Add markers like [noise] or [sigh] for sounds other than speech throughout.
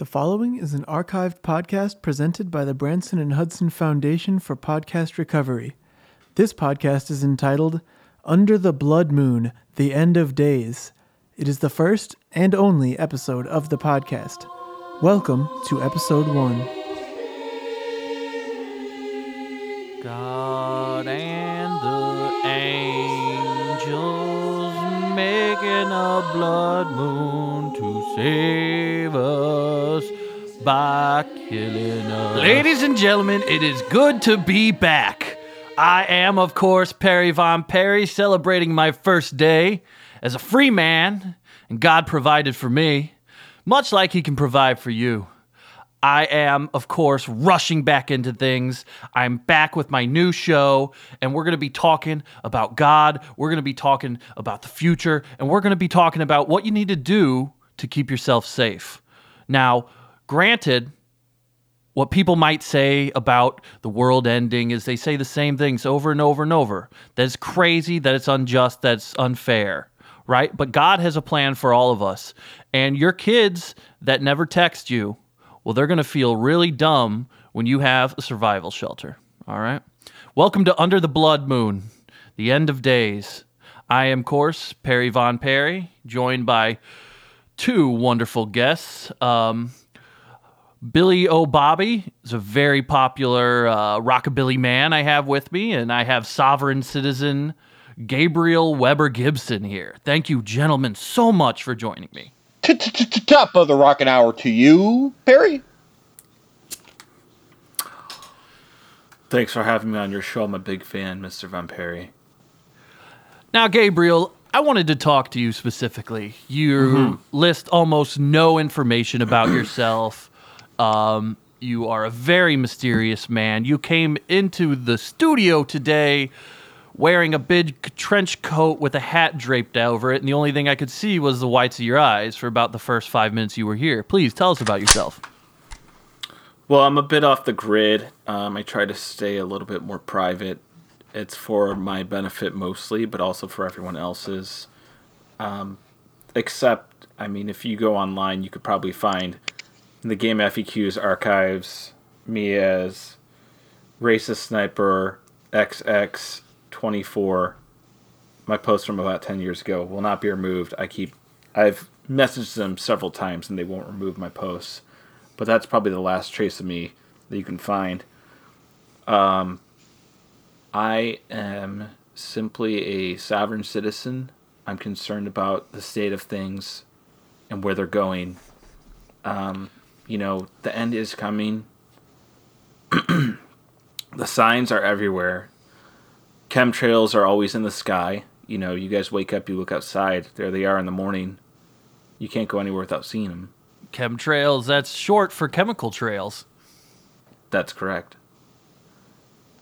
The following is an archived podcast presented by the Branson and Hudson Foundation for Podcast Recovery. This podcast is entitled Under the Blood Moon The End of Days. It is the first and only episode of the podcast. Welcome to episode one. God and the angels making a blood moon save us by killing us. Ladies and gentlemen, it is good to be back. I am, of course, Perry Von Perry, celebrating my first day as a free man, and God provided for me, much like He can provide for you. I am, of course, rushing back into things. I'm back with my new show, and we're going to be talking about God. We're going to be talking about the future, and we're going to be talking about what you need to do to keep yourself safe. Now, granted, what people might say about the world ending is they say the same things over and over and over. That it's crazy, that it's unjust, that it's unfair, right? But God has a plan for all of us. And your kids that never text you, well, they're going to feel really dumb when you have a survival shelter. All right. Welcome to Under the Blood Moon, the end of days. I am, of course, Perry Von Perry, joined by two wonderful guests. Um, Billy O'Bobby is a very popular uh, rockabilly man I have with me, and I have sovereign citizen Gabriel Weber Gibson here. Thank you, gentlemen, so much for joining me. Top of the rockin' hour to you, Perry. Thanks for having me on your show. I'm a big fan, Mr. Von Perry. Now, Gabriel, I wanted to talk to you specifically. You list almost no information about [clears throat] yourself. Um, you are a very mysterious man. You came into the studio today wearing a big trench coat with a hat draped over it, and the only thing I could see was the whites of your eyes for about the first five minutes you were here. Please tell us about yourself. Well, I'm a bit off the grid. Um, I try to stay a little bit more private. It's for my benefit mostly, but also for everyone else's. Um, except, I mean, if you go online, you could probably find the Game FAQs archives me as racist sniper XX24. My post from about 10 years ago will not be removed. I keep, I've messaged them several times and they won't remove my posts. But that's probably the last trace of me that you can find. Um, I am simply a sovereign citizen. I'm concerned about the state of things and where they're going. Um, you know, the end is coming. [clears throat] the signs are everywhere. Chemtrails are always in the sky. You know, you guys wake up, you look outside, there they are in the morning. You can't go anywhere without seeing them. Chemtrails, that's short for chemical trails. That's correct.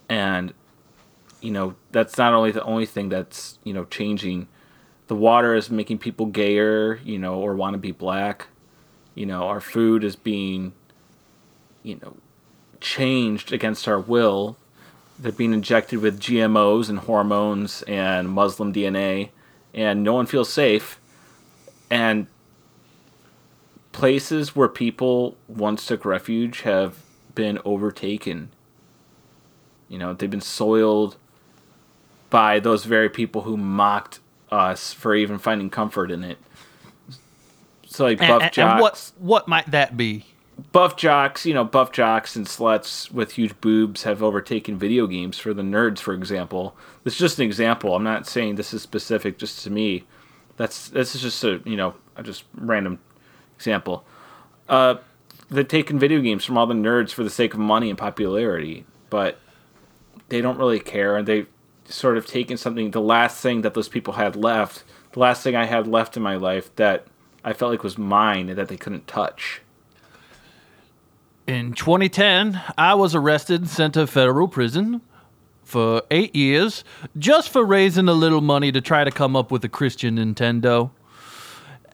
And you know, that's not only the only thing that's, you know, changing. The water is making people gayer, you know, or want to be black. You know, our food is being you know, changed against our will. They're being injected with GMOs and hormones and Muslim DNA and no one feels safe. And places where people once took refuge have been overtaken. You know, they've been soiled by those very people who mocked us for even finding comfort in it. So like buff And, and- jocks, and what what might that be? buff jocks, you know, buff jocks and sluts with huge boobs have overtaken video games for the nerds, for example. This is just an example. I'm not saying this is specific just to me. That's this is just a you know a just random example. Uh, they've taken video games from all the nerds for the sake of money and popularity, but they don't really care, and they sort of taken something. The last thing that those people had left, the last thing I had left in my life that I felt like was mine and that they couldn't touch. In 2010, I was arrested and sent to federal prison for eight years just for raising a little money to try to come up with a Christian Nintendo.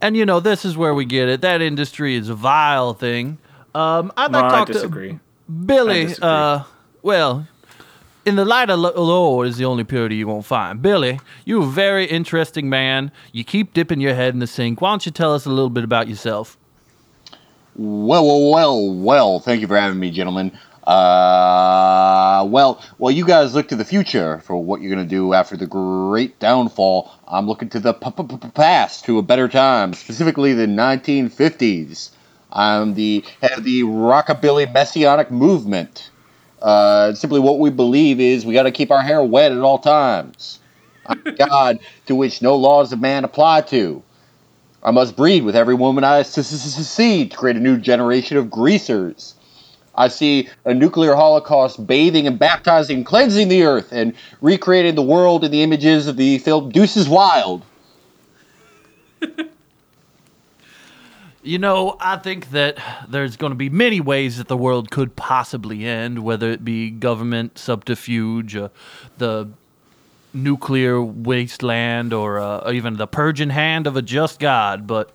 And you know, this is where we get it. That industry is a vile thing. Um, I'd No, like to I talk disagree. to Billy. Uh, well, in the light of the Lord is the only purity you won't find. Billy, you're a very interesting man. You keep dipping your head in the sink. Why don't you tell us a little bit about yourself? Well, well, well, well. Thank you for having me, gentlemen. Uh, well, well, you guys look to the future for what you're gonna do after the great downfall. I'm looking to the p- p- p- past, to a better time, specifically the 1950s. I'm the head of the rockabilly messianic movement. Uh, simply what we believe is we got to keep our hair wet at all times. [laughs] I'm God to which no laws of man apply to. I must breed with every woman I see to create a new generation of greasers. I see a nuclear holocaust bathing and baptizing, cleansing the earth, and recreating the world in the images of the film Deuces Wild. [laughs] You know, I think that there's going to be many ways that the world could possibly end, whether it be government subterfuge, uh, the nuclear wasteland, or uh, even the purging hand of a just God. But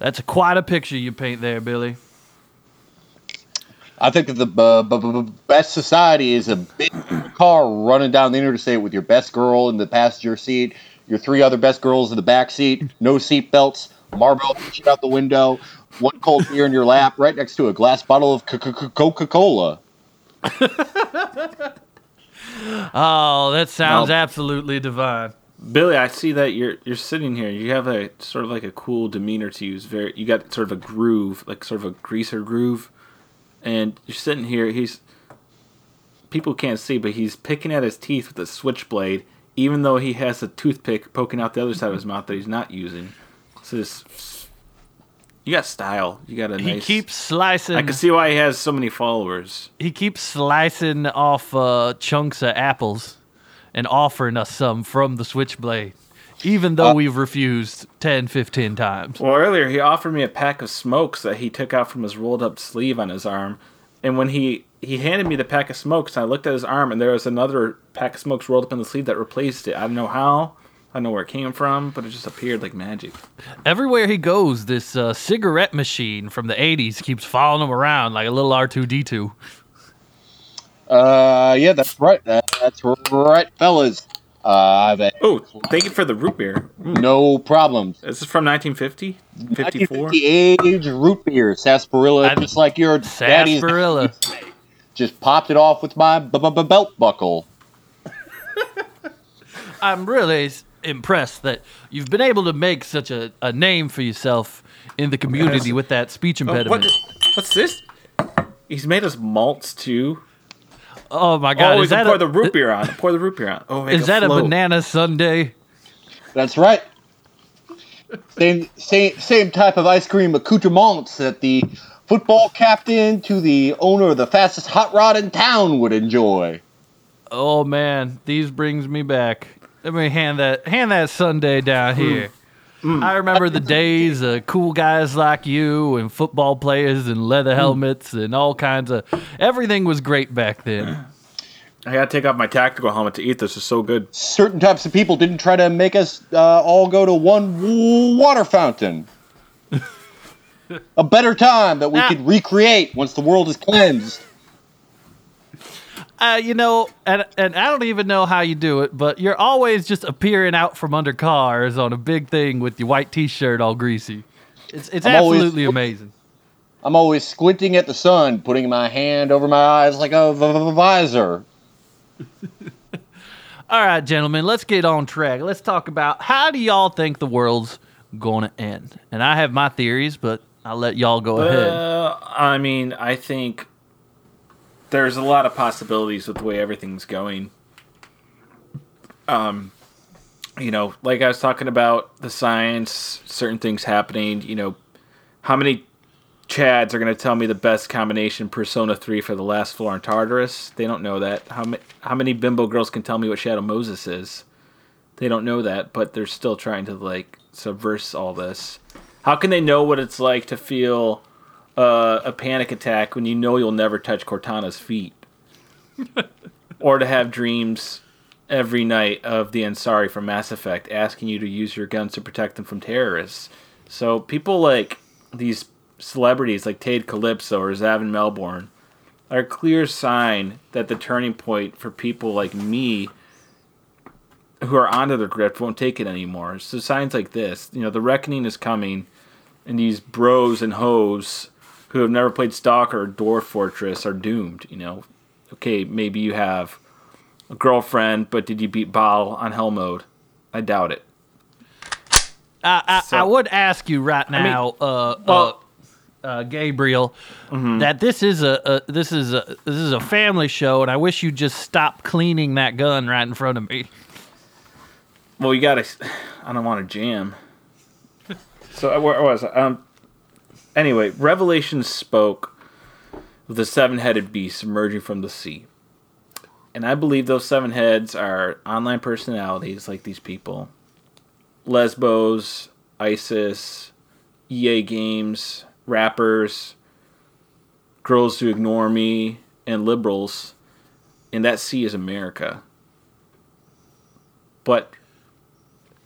that's quite a picture you paint there, Billy. I think that the uh, b- b- best society is a big [coughs] car running down the interstate with your best girl in the passenger seat, your three other best girls in the back seat, no seat belts, Marlboro [laughs] pushing out the window, one cold beer in your lap, right next to a glass bottle of Coca Cola. [laughs] Oh, that sounds Well- absolutely divine. Billy, I see that you're you're sitting here. You have a sort of like a cool demeanor to you. It's very you got sort of a groove, like sort of a greaser groove, and you're sitting here. He's people can't see, but he's picking at his teeth with a switchblade, even though he has a toothpick poking out the other side of his mouth that he's not using. So this, you got style. You got a nice. He nice. keeps slicing. I can see why he has so many followers. he keeps slicing off uh, chunks of apples and offering us some from the switchblade, even though Uh, we've refused 10, 15 times. Well, earlier he offered me a pack of smokes that he took out from his rolled up sleeve on his arm, and when he he handed me the pack of smokes, I looked at his arm, and there was another pack of smokes rolled up in the sleeve that replaced it. I don't know how, I don't know where it came from, but it just appeared like magic. Everywhere he goes, this uh, cigarette machine from the 80s keeps following him around like a little R2D2. Uh, yeah, that's right. That, that's right, fellas. Uh, I've Oh, thank you for the root beer. Mm. no problems. This is from 1950, 54. 1950 age root beer, sarsaparilla, I- just like your daddy's. Sarsaparilla. Just popped it off with my b- b- b- belt buckle. [laughs] I'm really s- impressed that you've been able to make such a, a name for yourself in the community with that speech Oh, impediment. what, what's this? He's made us malts too. Oh my god, oh, is that pour a, the root beer on. Pour the root beer on. Oh, make is that a banana sundae? That's right. Same, same, same type of ice cream accoutrements that the football captain to the owner of the fastest hot rod in town would enjoy. Oh man, these brings me back. Let me hand that hand that sundae down here. I remember the days of cool guys like you and football players and leather helmets and all kinds of everything was great back then. [clears throat] I gotta take off my tactical helmet to eat this. It's so good. Certain types of people didn't try to make us uh, all go to one water fountain. [laughs] A better time that we Ah. could recreate once the world is cleansed. Uh, you know, and and I don't even know how you do it, but you're always just appearing out from under cars on a big thing with your white T-shirt all greasy. It's it's I'm always- absolutely amazing. I'm always squinting at the sun, putting my hand over my eyes like a v- v- visor. [laughs] All right, gentlemen, let's get on track. Let's talk about how do y'all think the world's going to end? And I have my theories, but I'll let y'all go ahead. Uh, I mean, I think there's a lot of possibilities with the way everything's going. Um, you know, like I was talking about the science, certain things happening. You know, how many Chads are going to tell me the best combination Persona Three for the last floor in Tartarus? They don't know that. How many how many bimbo girls can tell me what Shadow Moses is? They don't know that, but they're still trying to like subverse all this. How can they know what it's like to feel uh, a panic attack when you know you'll never touch Cortana's feet, [laughs] or to have dreams every night of the Asari from Mass Effect asking you to use your guns to protect them from terrorists? So people like these celebrities like Tade Calypso or Zavin Melbourne are a clear sign that the turning point for people like me who are onto the grift won't take it anymore. So signs like this, you know, the reckoning is coming, and these bros and hoes who have never played Stalker or Dwarf Fortress are doomed. You know, okay, maybe you have a girlfriend, but did you beat Baal on Hell mode? I doubt it. I, I, So- I would ask you right now, uh, well- uh, uh, Gabriel, that this is a, a this is a this is a family show, and I wish you'd just stop cleaning that gun right in front of me. Well, you gotta. [sighs] I don't want to jam. So uh, where was I? Um. Anyway, Revelation spoke of the seven-headed beast emerging from the sea, and I believe those seven heads are online personalities like these people, Lesbos, ISIS, EA Games, rappers, girls who ignore me, and liberals, and that sea is America. But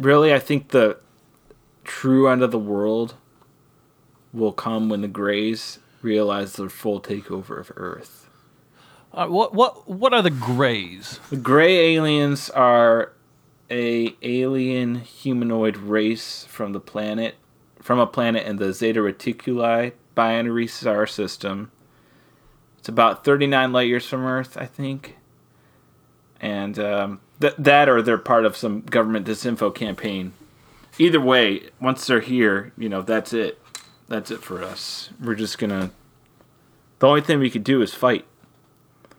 really, I think the true end of the world will come when the Greys realize their full takeover of Earth. Uh, what what what are the Greys? The Gray aliens are a alien humanoid race from the planet from a planet in the Zeta Reticuli binary star system. It's about 39 light years from Earth, I think. And um, th- that or they're part of some government disinfo campaign. Either way, once they're here, you know, that's it. That's it for us. We're just to. The only thing we could do is fight.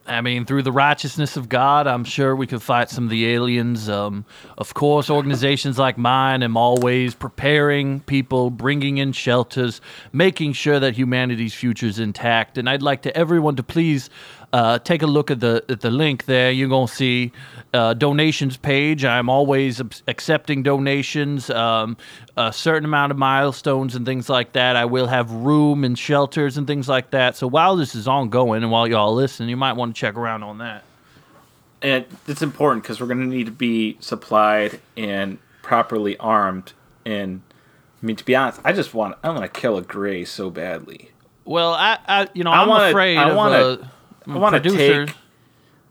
I mean, through the righteousness of God, I'm sure we could fight some of the aliens. Um, of course, organizations like mine am always preparing people, bringing in shelters, making sure that humanity's future is intact. And I'd like to everyone to please uh, take a look at the at the link there. You're gonna see uh, donations page. I'm always accepting donations. Um, a certain amount of milestones and things like that. I will have room and shelters and things like that. So while this is ongoing and while y'all listen, you might want to check around on that. and it's important because we're going to need to be supplied and properly armed. And I mean, to be honest, I just want I want to kill a gray so badly. Well, I, I you know, I I'm wanna- afraid I wanna- a I want to take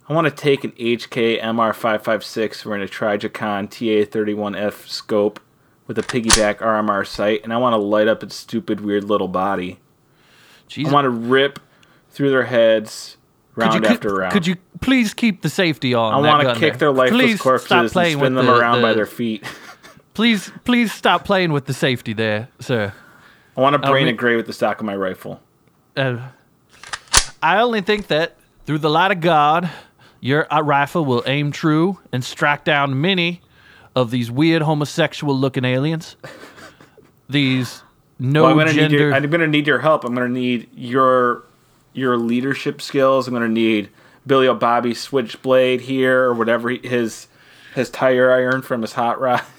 I want to take an HK MR556 wearing a Trijicon TA31F scope with a piggyback RMR sight, and I want to light up its stupid, weird little body. Jesus. I want to rip through their heads could you, round could, after round. could you please keep the safety on? I want to kick there? their lifeless please corpses stop and playing spin with them the- around by their feet. [laughs] Please, please stop playing with the safety there, sir. I want to brain re- a gray with the stock of my rifle. Uh, I only think that through the light of God, your uh, rifle will aim true and strike down many of these weird homosexual-looking aliens. These no Well, I'm gonna need gender. your, I'm gonna need your help. I'm gonna need your your leadership skills. I'm gonna need Billy O'Bobby switchblade here or whatever he, his his tire iron from his hot rod. [laughs]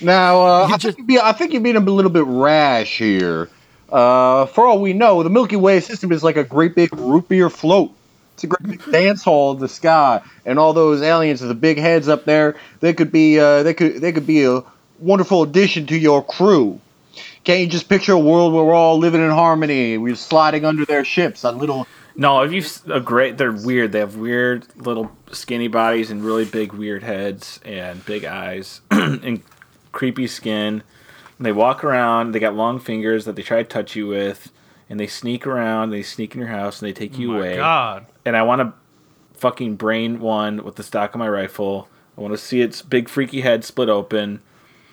Now, uh, I, just- think you're being, I think you're being a little bit rash here. Uh, for all we know, the Milky Way system is like a great big root beer float. It's a great big [laughs] dance hall in the sky, and all those aliens with the big heads up there, they could be, uh, they could, they could be a wonderful addition to your crew. Can't you just picture a world where we're all living in harmony? We're sliding under their ships on little. No, if you a great, they're weird. They have weird little skinny bodies and really big weird heads and big eyes [clears throat] and creepy skin. And they walk around. They got long fingers that they try to touch you with, and they sneak around. They sneak in your house and they take you Oh my away. God. and I want to fucking brain one with the stock of my rifle. I want to see its big freaky head split open.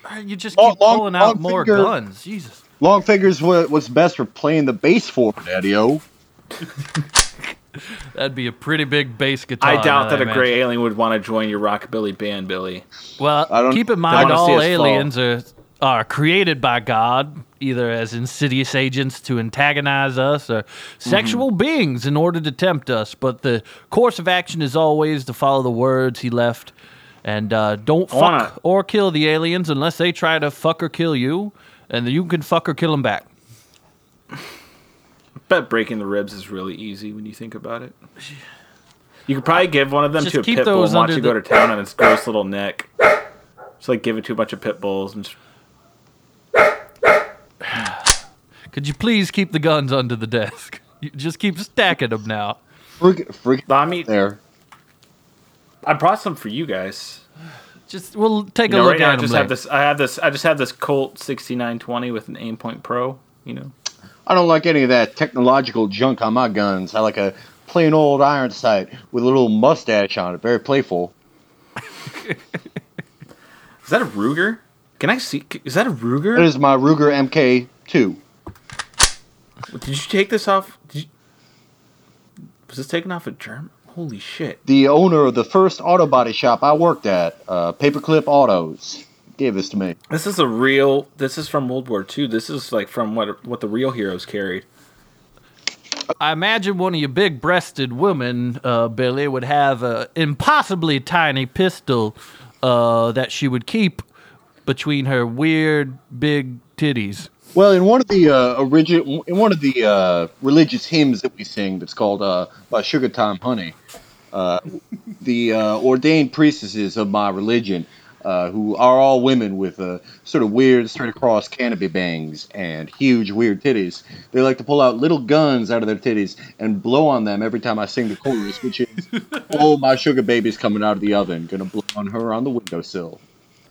Uh, you just Long- keep long- pulling out long more finger. guns. Jesus. Long fingers what, what's best for playing the bass for, Daddy-O. [laughs] That'd be a pretty big bass guitar. I doubt that a imagine. gray alien would want to join your rockabilly band, Billy. I don't- Well, keep in mind all us fall. aliens are are created by God, either as insidious agents to antagonize us or sexual beings in order to tempt us. But the course of action is always to follow the words He left, and uh, don't fuck wanna- or kill the aliens unless they try to fuck or kill you, and then you can fuck or kill them back. I bet breaking the ribs is really easy when you think about it. [sighs] You could probably give one of them Just to a pit bull and watch it go the- to town on its gross little neck. Just like give it to a bunch of pit bulls and just, Could you please keep the guns under the desk? [laughs] You just keep stacking them now. Freak, freak I mean, there. I brought some for you guys. Just we'll take You a know, look right now at I just later. have this. I have this. I just have this Colt 6920 with an aimpoint Pro. You know, I don't like any of that technological junk on my guns. I like a plain old iron sight with a little mustache on it. Very playful. [laughs] Is that a Ruger? Can I see? Is that a Ruger? is my Ruger MK2. Did you take this off? Did you, was this taken off a German? Holy shit! The owner of the first auto body shop I worked at, uh, Paperclip Autos, gave this to me. This is a real. This is from World War II. This is like from what what the real heroes carried. I imagine one of your big-breasted women, uh, Billy, would have an impossibly tiny pistol uh, that she would keep between her weird big titties. Well, in one of the uh, in one of the uh, religious hymns that we sing, that's called uh, by Sugar Time Honey, uh, the uh, ordained priestesses of my religion, uh, who are all women with uh, sort of weird straight across canopy bangs and huge weird titties, they like to pull out little guns out of their titties and blow on them every time I sing the chorus, which is, [laughs] "Oh, my sugar baby's coming out of the oven, gonna blow on her on the windowsill."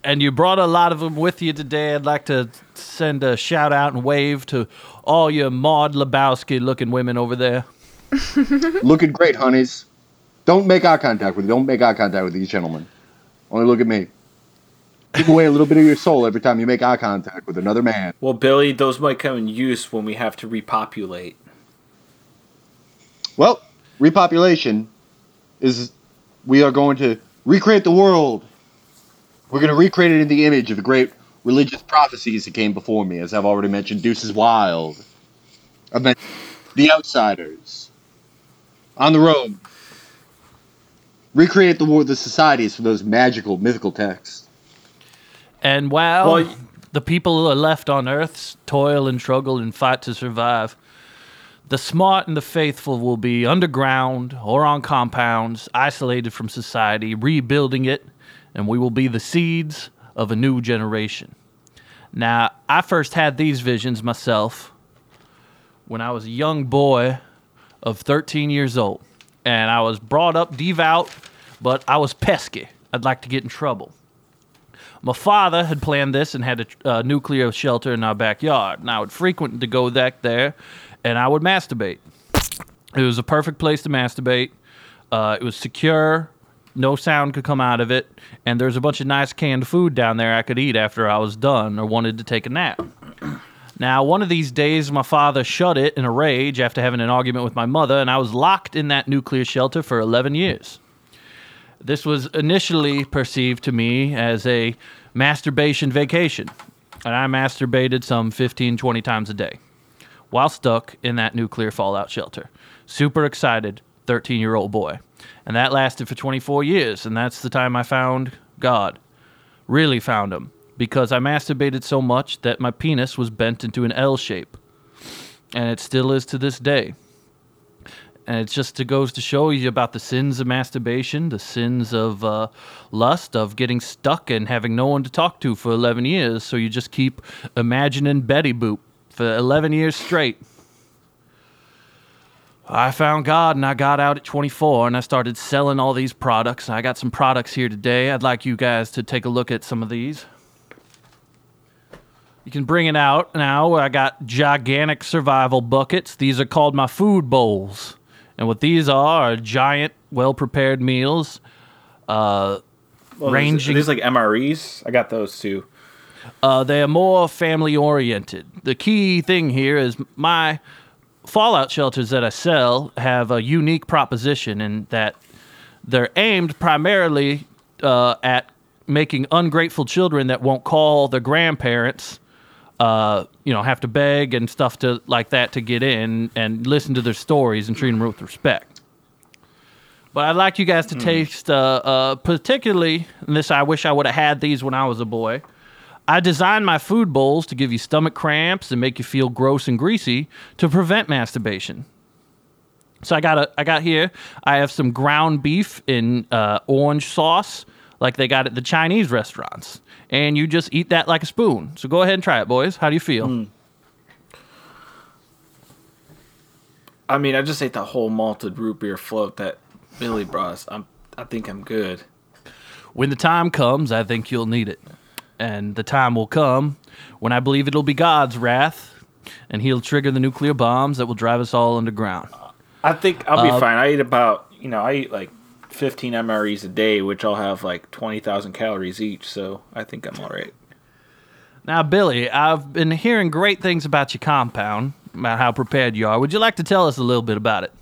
And you brought a lot of them with you today. I'd like to send a shout out and wave to all your Maude Lebowski looking women over there. [laughs] Looking great, honeys. Don't make eye contact with. Don't make eye contact with these gentlemen. Only look at me. Give away a little bit of your soul every time you make eye contact with another man. Well, Billy, those might come in use when we have to repopulate. Well, repopulation is. We are going to recreate the world. We're going to recreate it in the image of the great religious prophecies that came before me, as I've already mentioned. Deuces Wild. I've mentioned The Outsiders. On the Road. Recreate the world, the societies from those magical, mythical texts. And while Well, the people who are left on Earth toil and struggle and fight to survive, the smart and the faithful will be underground or on compounds, isolated from society, rebuilding it, and we will be the seeds of a new generation. Now, I first had these visions myself when I was a young boy of 13 years old, and I was brought up devout, but I was pesky. I'd like to get in trouble. My father had planned this and had a nuclear shelter in our backyard, and I would frequent to go back there, and I would masturbate. It was a perfect place to masturbate. Uh, it was secure, no sound could come out of it, and there's a bunch of nice canned food down there I could eat after I was done or wanted to take a nap. [clears throat] Now, one of these days, my father shut it in a rage after having an argument with my mother, and I was locked in that nuclear shelter for 11 years. This was initially perceived to me as a masturbation vacation, and I masturbated some 15, 20 times a day while stuck in that nuclear fallout shelter. Super excited, 13 year old boy. And that lasted for 24 years, and that's the time I found God. Really found him, because I masturbated so much that my penis was bent into an L shape. And it still is to this day. And it just goes to show you about the sins of masturbation, the sins of uh, lust, of getting stuck and having no one to talk to for 11 years. So you just keep imagining Betty Boop for 11 years straight. I found God and I got out at 24 and I started selling all these products. I got some products here today. I'd like you guys to take a look at some of these. You can bring it out now. I got gigantic survival buckets. These are called my food bowls. And what these are are giant, well prepared meals. Uh, Well, Ranging- These like MREs. I got those too. Uh, they are more family oriented. The key thing here is my fallout shelters that I sell have a unique proposition in that they're aimed primarily uh, at making ungrateful children that won't call their grandparents. Uh, you know, have to beg and stuff to like that to get in and listen to their stories and treat them with respect. But I'd like you guys to taste, uh, uh, particularly, and this I wish I would have had these when I was a boy. I designed my food bowls to give you stomach cramps and make you feel gross and greasy to prevent masturbation. So I got a, I got here. I have some ground beef in uh, orange sauce, like they got at the Chinese restaurants, and you just eat that like a spoon. So go ahead and try it, boys. How do you feel? I mean, I just ate the whole malted root beer float that Billy brought us. I'm. I think I'm good. When the time comes, I think you'll need it. And the time will come when I believe it'll be God's wrath and he'll trigger the nuclear bombs that will drive us all underground. I think I'll be Uh, fine. I eat about you know I eat like 15 MREs a day, which I'll have like 20,000 calories each. So I think I'm all right. Now, Billy, I've been hearing great things about your compound, about how prepared you are. Would you like to tell us a little bit about it?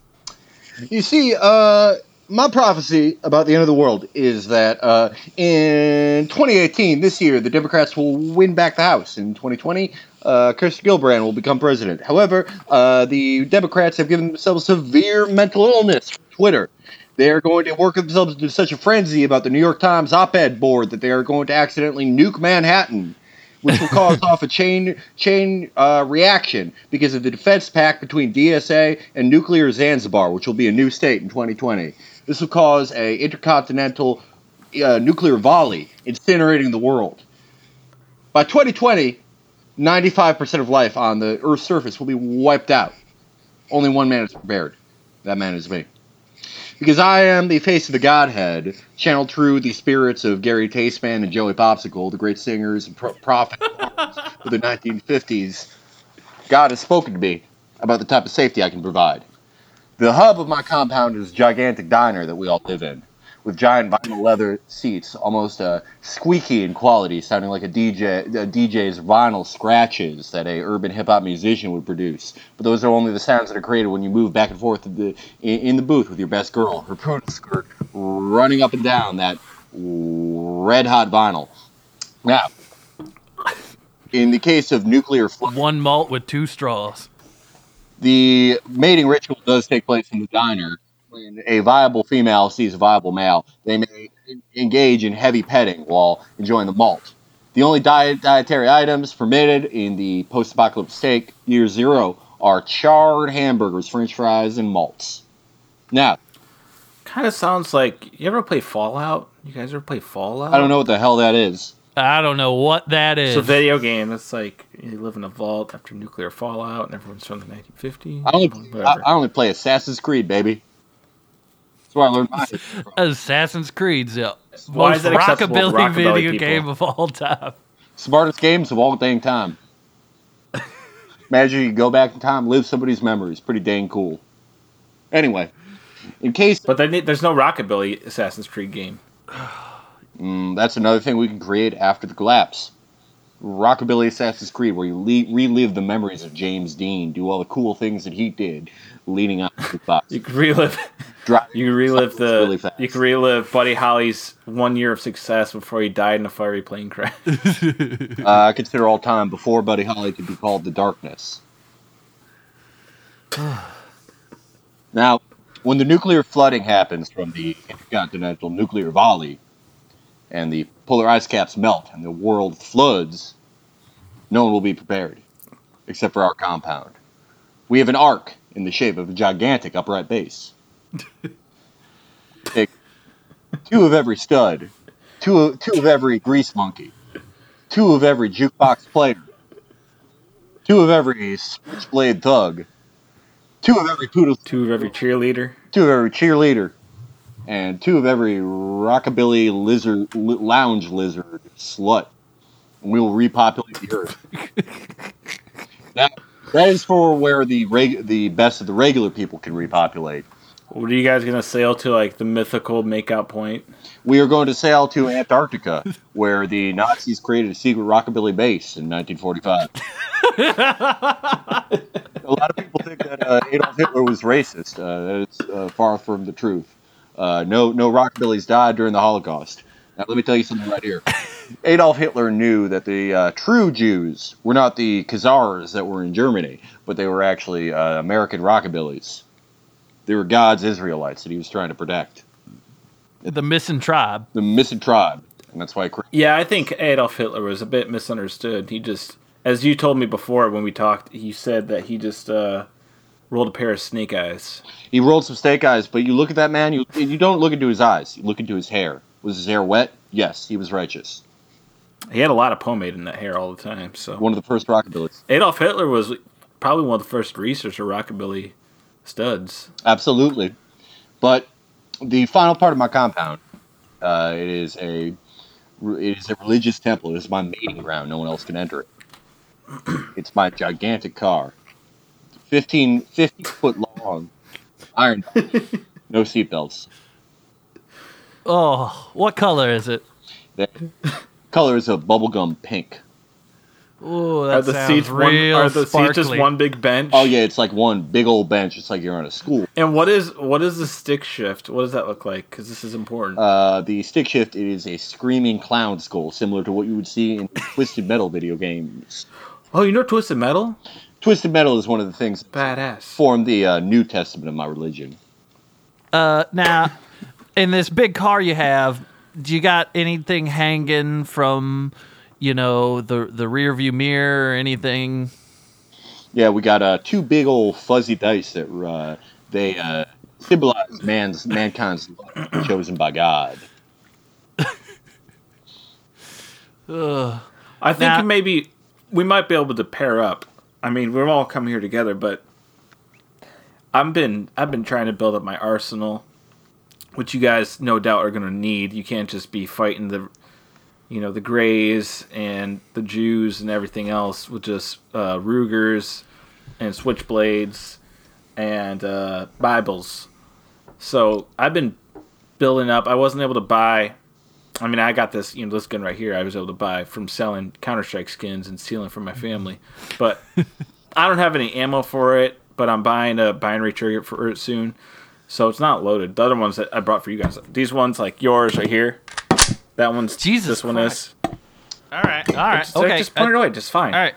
You see, uh, my prophecy about the end of the world is that uh, in 2018, this year, the Democrats will win back the House. In 2020, uh, Kirsten Gillibrand will become president. However, uh, the Democrats have given themselves severe mental illness Twitter. They are going to work themselves into such a frenzy about the New York Times op-ed board that they are going to accidentally nuke Manhattan which will cause [laughs] off a chain chain uh, reaction because of the defense pact between DSA and nuclear Zanzibar, which will be a new state in 2020. This will cause a intercontinental uh, nuclear volley, incinerating the world. By 2020, 95% of life on the Earth's surface will be wiped out. Only one man is prepared. That man is me. Because I am the face of the Godhead, channeled through the spirits of Gary Tasteman and Joey Popsicle, the great singers and pro- prophets of the 1950s. [laughs] God has spoken to me about the type of safety I can provide. The hub of my compound is a gigantic diner that we all live in, with giant vinyl leather seats, almost uh, squeaky in quality, sounding like a DJ a DJ's vinyl scratches that a urban hip hop musician would produce. But those are only the sounds that are created when you move back and forth in the, in, the booth with your best girl, her poodle skirt running up and down that red hot vinyl. Now, in the case of nuclear One malt with two straws. The mating ritual does take place in the diner. When a viable female sees a viable male, they may engage in heavy petting while enjoying the malt. The only diet, dietary items permitted in the post apocalyptic steak year zero are charred hamburgers, french fries, and malts. Now, Kind of sounds like you ever play Fallout? You guys ever play Fallout? I don't know what the hell that is. I don't know what that is. It's a video game. It's like you live in a vault after nuclear fallout, and everyone's from the 1950s. I only, I, I only play Assassin's Creed, baby. That's where I learned my. [laughs] Assassin's Creed's the Why most is it acceptable to rockabilly, rockabilly video people? game of all time. Smartest games of all dang time. [laughs] Imagine you go back in time, live somebody's memories. Pretty dang cool. Anyway, in case but they there's no rockabilly Assassin's Creed game. [sighs] [sighs] [sighs] mm, that's another thing we can create after the collapse. Rockabilly Assassin's Creed, where you le- relive the memories of James Dean, do all the cool things that he did, leading up to the box. You can relive. Drop. You can relive the. Really you can relive Buddy Holly's one year of success before he died in a fiery plane crash. [laughs] Uh, I consider all time before Buddy Holly could be called the Darkness. [sighs] now, when the nuclear flooding happens from the intercontinental nuclear volley, and the polar ice caps melt and the world floods, no one will be prepared, except for our compound. We have an ark in the shape of a gigantic upright bass. [laughs] Take two of every stud, two of, two of every grease monkey, two of every jukebox player, two of every switchblade thug, two of every poodle, Two of every cheerleader. two of every cheerleader, and two of every rockabilly lizard lounge lizard slut. And we will repopulate the earth. [laughs] now, that is for where the reg- the best of the regular people can repopulate. What are you guys gonna sail to like the mythical makeout point? We are going to sail to Antarctica, [laughs] where the Nazis created a secret rockabilly base in 1945. [laughs] a lot of people think that uh, Adolf Hitler was racist. Uh, that is uh, far from the truth. Uh, no, no rockabillys died during the Holocaust. Now, let me tell you something right here. [laughs] Adolf Hitler knew that the uh, true Jews were not the Khazars that were in Germany, but they were actually uh, American rockabillys. They were God's Israelites that he was trying to protect. The missing tribe. The missing tribe. And that's why he Yeah, I think Adolf Hitler was a bit misunderstood. He just, as you told me before when we talked, he said that he just uh, rolled a pair of snake eyes. He rolled some snake eyes, but you look at that man, you you don't look into his eyes. You look into his hair. Was his hair wet? Yes, he was righteous. He had a lot of pomade in that hair all the time. So One of the first rockabillys. Adolf Hitler was probably one of the first researcher rockabilly studs. Absolutely. But the final part of my compound, uh, it is a it is a religious temple. It is my mating ground. No one else can enter it. [clears throat] it's my gigantic car. 15, 50 foot long. Iron. [laughs] no seatbelts. Oh, what color is it? The color is a bubblegum pink. Oh, Are that the sounds seats one? Are the sparkly. seats just one big bench? Oh yeah, it's like one big old bench. It's like you're on a school. And what is what is the stick shift? What does that look like? Because this is important. Uh, the stick shift is a screaming clown skull, similar to what you would see in [laughs] Twisted Metal video games. oh, you know Twisted Metal? Twisted Metal is one of the things that Badass. formed the uh, New Testament of my religion. Uh, now, in this big car you have, do you got anything hanging from, you know, the the rear view mirror or anything? Yeah, we got uh, two big old fuzzy dice that uh, they uh, symbolize man's mankind's luck [clears throat] chosen by God. [laughs] Ugh. I think Now- maybe we might be able to pair up. I mean, we're all come here together, but I've been I've been trying to build up my arsenal, which you guys no doubt are going to need. You can't just be fighting the, you know, the Greys and the Jews and everything else with just uh, Rugers and switchblades and uh, Bibles. So I've been building up. I wasn't able to buy. I mean, I got this, you know, this gun right here. I was able to buy from selling Counter Strike skins and stealing from my family, but [laughs] I don't have any ammo for it. But I'm buying a binary trigger for it soon, so it's not loaded. The other ones that I brought for you guys, these ones like yours right here, that one's Jesus This one Christ. is. All right, all right, Just, okay. just point it away, just fine. all right.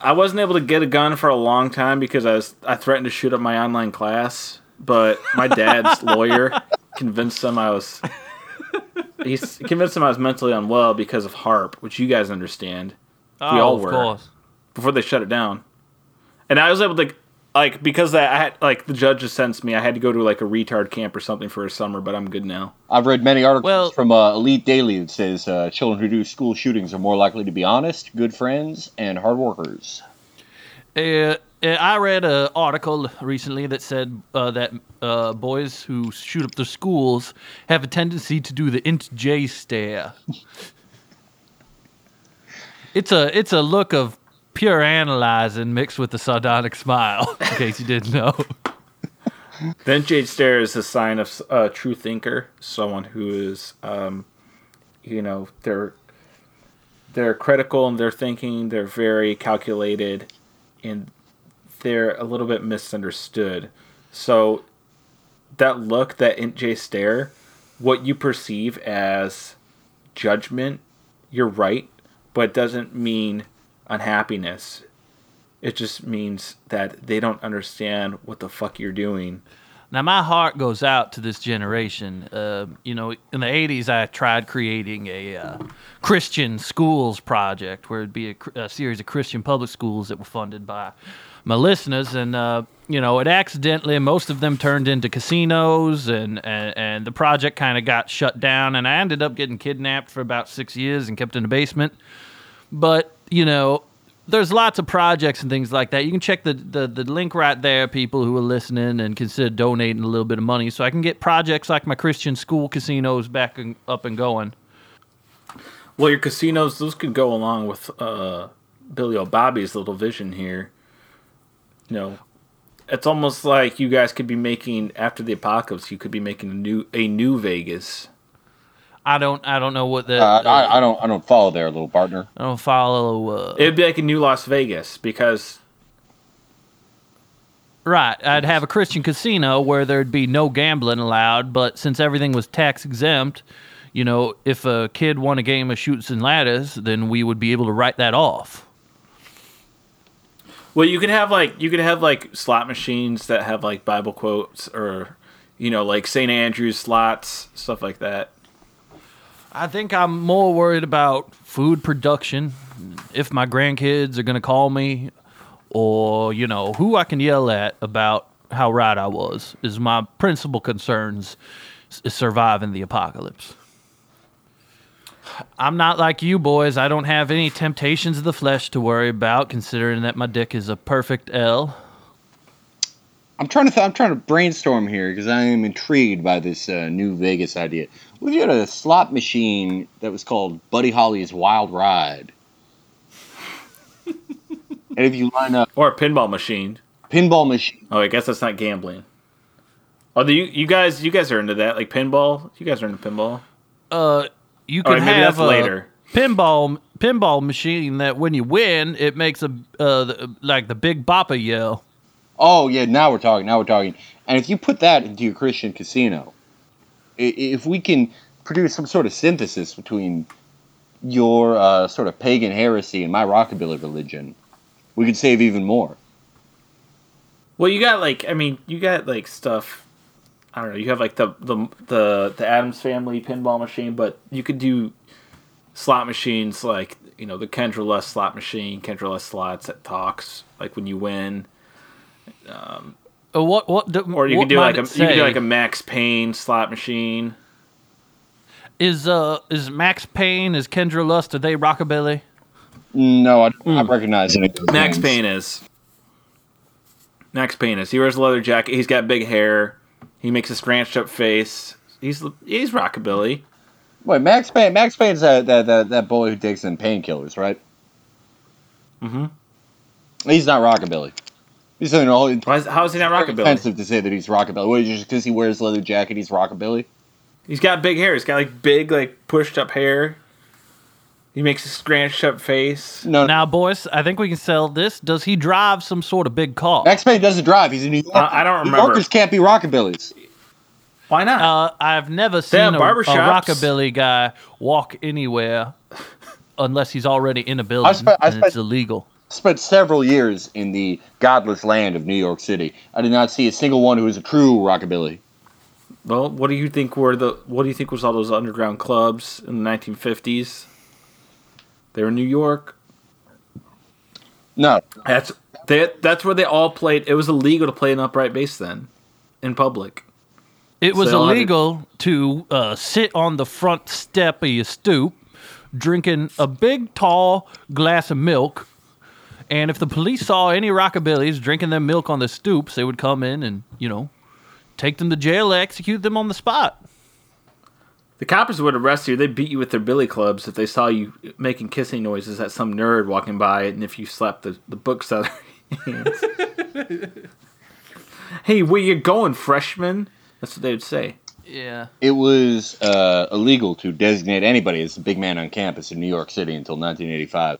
I wasn't able to get a gun for a long time because I was I threatened to shoot up my online class, but my dad's [laughs] lawyer convinced them I was he's convinced him I was mentally unwell because of HAARP, which you guys understand Oh, all of were. course. before they shut it down. And I was able to like because that I had like the judge just sentenced me. I had to go to like a retard camp or something for a summer, but I'm good now. I've read many articles Well- from uh, Elite Daily that says uh, children who do school shootings are more likely to be honest, good friends, and hard workers. Uh, I read an article recently that said uh, that uh, boys who shoot up their schools have a tendency to do the INTJ stare. it's a it's a look of pure analyzing mixed with a sardonic smile. [laughs] In case you didn't know. Then Jade Stare is a sign of a true thinker, someone who is, um, you know, they're they're critical in their thinking. They're very calculated, and they're a little bit misunderstood. So that look, that INTJ stare, what you perceive as judgment, you're right, but it doesn't mean unhappiness. It just means that they don't understand what the fuck you're doing. Now, my heart goes out to this generation. Uh, you know, in the 80s, I tried creating a uh, Christian schools project where it'd be a, a series of Christian public schools that were funded by my listeners. And, uh, you know, it accidentally, most of them turned into casinos, and, and, and the project kind of got shut down. And I ended up getting kidnapped for about six years and kept in the basement. But, you know, there's lots of projects and things like that. You can check the, the, the link right there, people who are listening, and consider donating a little bit of money so I can get projects like my Christian school casinos back and, up and going. Well, your casinos, those could go along with uh, Billy O'Bobby's little vision here. You know, it's almost like you guys could be making after the apocalypse. You could be making a new a new Vegas. I don't I don't know what the Uh, I, I don't I don't follow there, little partner. I don't follow. Uh, It'd be like a new Las Vegas because right, I'd have a Christian casino where there'd be no gambling allowed, but since everything was tax exempt, you know, if a kid won a game of chutes and ladders, then we would be able to write that off. Well, you could have like you could have like slot machines that have like Bible quotes or you know like St. Andrew's slots stuff like that. I think I'm more worried about food production. If my grandkids are to call me, or, you know, who I can yell at about how right I was, is my principal concerns is surviving the apocalypse. I'm not like you boys. I don't have any temptations of the flesh to worry about, considering that my dick is a perfect L. I'm trying to th- I'm trying to brainstorm here because I am intrigued by this uh, new Vegas idea. What if you had a slot machine that was called Buddy Holly's Wild Ride? [laughs] and if you line up Or a pinball machine. pinball machine, Oh, I guess that's not gambling. Oh, do you you guys you guys are into that like pinball? You guys are into pinball? Uh, you can right, have a later. pinball pinball machine that when you win, it makes a uh the, like the Big Bopper yell. Oh yeah, now we're talking. Now we're talking. And if you put that into your Christian casino, if we can produce some sort of synthesis between your uh, sort of pagan heresy and my rockabilly religion, we could save even more. Well, you got like I mean, you got like stuff. I don't know. You have like the the the the Addams Family pinball machine, but you could do slot machines like you know the Kendra Lust slot machine, Kendra Lust slots that talks like when you win, Uh, what what do, or you what could do like a it you could do like a Max Payne slot machine. is uh is Max Payne is Kendra Lust are they rockabilly? No, I don't recognize any. of those Max names. Payne is. Max Payne is. He wears a leather jacket. He's got big hair. He makes a scratched up face. He's he's rockabilly. Wait, Max Payne. Max Payne's that that that, that boy who takes in painkillers, right? Mm Mhm. He's not rockabilly. He's something all. Why is, how is he not rockabilly? Offensive to say that he's rockabilly. What, just because he wears leather jacket, he's rockabilly. He's got big hair. He's got like big, like pushed up hair. He makes a scratched up face. No, Now, boys, I think we can sell this. Does he drive some sort of big car? Max Payne doesn't drive. He's a New Yorker. Uh, I don't remember. New remember. Yorkers can't be rockabillys. Why not? Uh, I've never seen a, a rockabilly guy walk anywhere unless he's already in a building spent- I and it's spent- illegal. Spent several years in the godless land of New York City. I did not see a single one who was a true rockabilly. well, what do you think were the? What do you think was all those underground clubs in the 1950s? They were in New York. No, That's they, That's where they all played. It was illegal to play an upright bass then, in public. It was So I did- illegal to uh, sit on the front step of your stoop, drinking a big, tall glass of milk. And if the police saw any rockabillys drinking their milk on the stoops, they would come in and, you know, take them to jail, execute them on the spot. The coppers would arrest you. They'd beat you with their billy clubs if they saw you making kissing noises at some nerd walking by, and if you slapped the, the books out of their hands. [laughs] hey, where you going, freshman? That's what they would say. Yeah. it was uh, illegal to designate anybody as the big man on campus in New York City until 1985.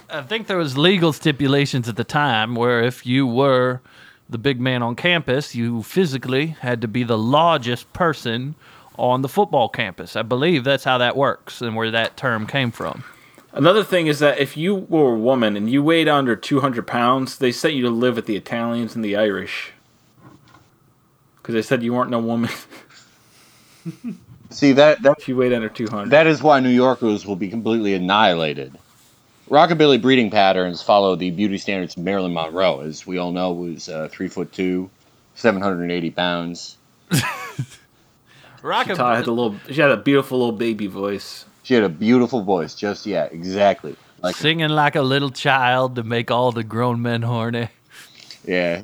[laughs] I think there was legal stipulations at the time where if you were the big man on campus, you physically had to be the largest person on the football campus. I believe that's how that works and where that term came from. Another thing is that if you were a woman and you weighed under 200 pounds, they sent you to live with the Italians and the Irish. Because they said you weren't no woman [laughs] See that that if you weighed under 200. That is why New Yorkers will be completely annihilated. Rockabilly breeding patterns follow the beauty standards of Marilyn Monroe, as we all know, was uh, three foot two, seven hundred and eighty pounds. Rockabilly She had a little. She had a beautiful little baby voice. She had a beautiful voice. Just yeah, exactly. Like Singing like a little child to make all the grown men horny. yeah,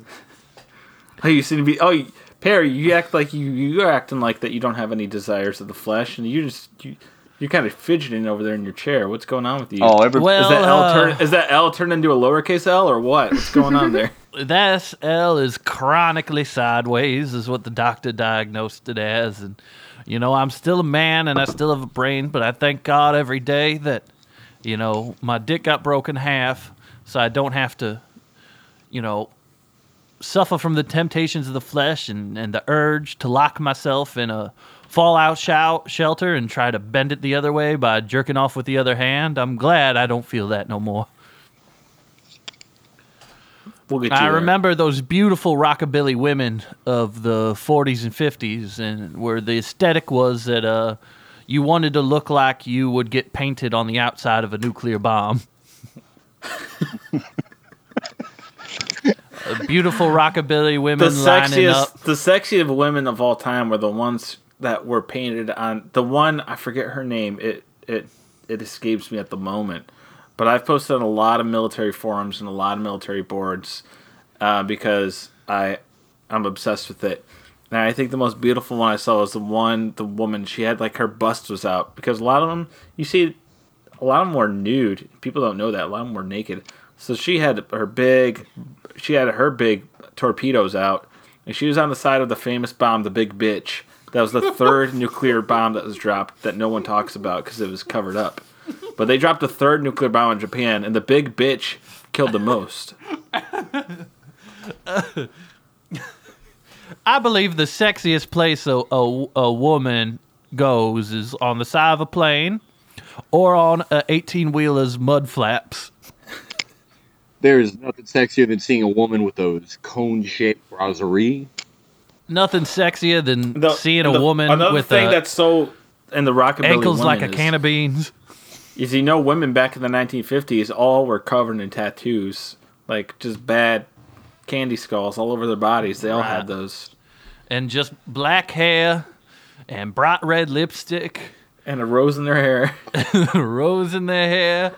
Oh, you seem to be. Oh, Perry, you act like you you're acting like that. You don't have any desires of the flesh, and you just you, you're kind of fidgeting over there in your chair. What's going on with you? oh, every Well, is that L uh, turn? Is that L turned into a lowercase L or what? What's going on there? [laughs] That L is chronically sideways, is what the doctor diagnosed it as. And, you know, I'm still a man and I still have a brain, but I thank God every day that, you know, my dick got broken in half so I don't have to, you know, suffer from the temptations of the flesh and, and the urge to lock myself in a fallout shou- shelter and try to bend it the other way by jerking off with the other hand. I'm glad I don't feel that no more. We'll. I there. remember those beautiful rockabilly women of the 40s and 50s, and where the aesthetic was that uh, you wanted to look like you would get painted on the outside of a nuclear bomb. [laughs] Beautiful rockabilly women the sexiest, the sexiest women of all time were the ones that were painted on. The one I forget her name. It it it escapes me at the moment. But I've posted on a lot of military forums and a lot of military boards uh, because I I'm obsessed with it. And I think the most beautiful one I saw was the one the woman she had like her bust was out because a lot of them you see a lot of them were nude. People don't know that. A lot of them were naked. So she had her big, she had her big torpedoes out, and she was on the side of the famous bomb, the Big Bitch. That was the [laughs] third nuclear bomb that was dropped that no one talks about because it was covered up. But they dropped a third nuclear bomb in Japan, and the Big Bitch killed the most. [laughs] I believe the sexiest place a, a, a woman goes is on the side of a plane or on a 18 wheeler's mud flaps. There's nothing sexier than seeing a woman with those cone-shaped brasserie. Nothing sexier than The- seeing a the- woman Another with thing uh, that's so in the rockabilly ankles like a is- can of beans. is you know women back in the 1950s all were covered in tattoos like just bad candy skulls all over their bodies they all Right. had those and just black hair and bright red lipstick, and a rose in their hair [laughs] a rose in their hair,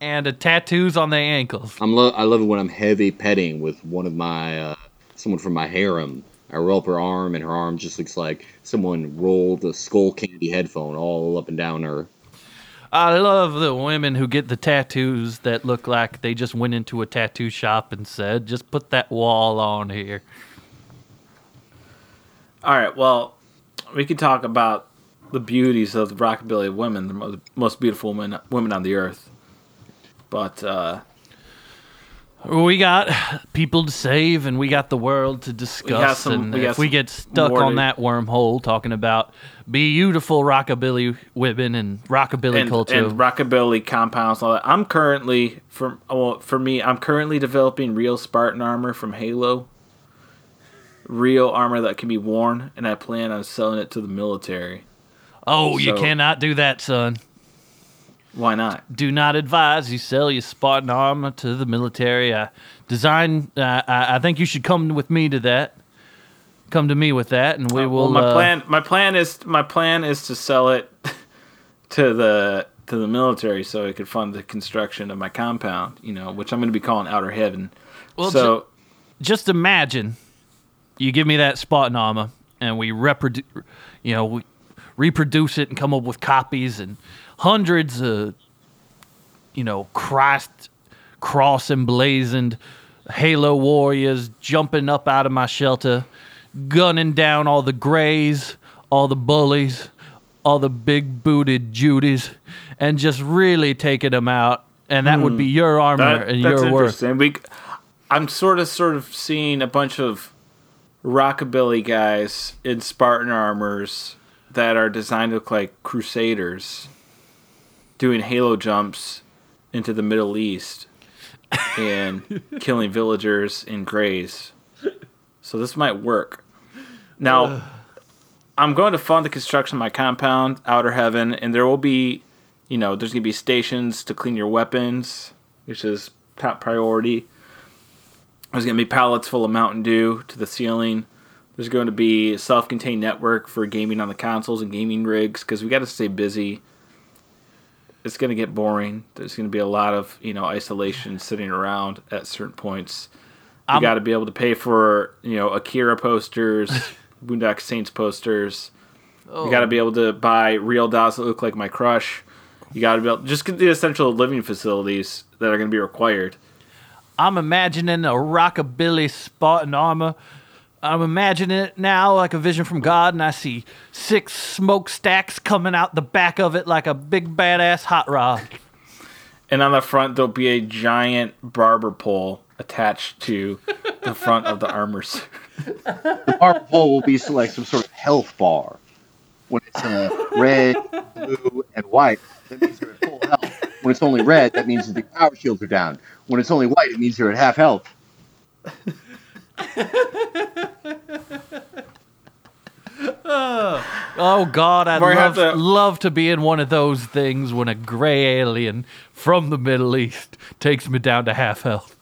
and a tattoos on their ankles. I'm lo- I love it when I'm heavy petting with one of my uh, someone from my harem. I roll up her arm, and her arm just looks like someone rolled a Skullcandy headphone all up and down her. I love the women who get the tattoos that look like they just went into a tattoo shop and said, "Just put that wall on here." all right well we could talk about the beauties of the rockabilly women the most, most beautiful women, women on the earth but uh We got people to save, and we got the world to discuss. some- and we if we get stuck on to- that wormhole, talking about beautiful rockabilly women and rockabilly and, culture, and rockabilly compounds all that i'm currently for well, for me i'm currently developing real spartan armor from halo real armor that can be worn and i plan on selling it to the military oh, you so- cannot do that, son. Why not do not advise you sell your Spartan armor to the military. I design. Uh, I, I think you should come with me to that. Come to me with that, and we will. well my uh, plan my plan is my plan is to sell it [laughs] to the to the military so it could fund the construction of my compound you know which i'm going to be calling outer heaven Well, so Just imagine, you give me that Spartan armor, and we reproduce. You know, we reproduce it and come up with copies and hundreds of, you know, Christ cross emblazoned Halo warriors jumping up out of my shelter, gunning down all the grays, all the bullies, all the big booted Judies, and just really taking them out. And that would be your armor Hmm. That- and that's your work. interesting. We, I'm sort of sort of seeing a bunch of rockabilly guys in Spartan armors that are designed to look like crusaders doing halo jumps into the Middle East and [laughs] killing villagers in grays. So this might work. Now, [sighs] I'm going to fund the construction of my compound, Outer Heaven, and there will be, you know, there's going to be stations to clean your weapons, which is top priority. There's going to be pallets full of Mountain Dew to the ceiling. There's going to be a self-contained network for gaming on the consoles and gaming rigs because we got to stay busy. It's going to get boring. There's going to be a lot of you know isolation sitting around at certain points. You got to be able to pay for you know Akira posters, [laughs] Boondock Saints posters. You oh. got to be able to buy real dolls that look like my crush. You got to be able just get the essential living facilities that are going to be required. I'm imagining a rockabilly Spartan armor. I'm imagining it now like a vision from God, and I see six smokestacks coming out the back of it like a big badass hot rod. And on the front, there'll be a giant barber pole attached to the front of the armor suit. The bar pole will be like some sort of health bar. When it's uh, red, blue, and white, that means you're at full health. When it's only red, that means that the power shields are down. When it's only white, it means you're at half health. [laughs] Oh God, I'd love, to- love to be in one of those things when a gray alien from the Middle East takes me down to half health.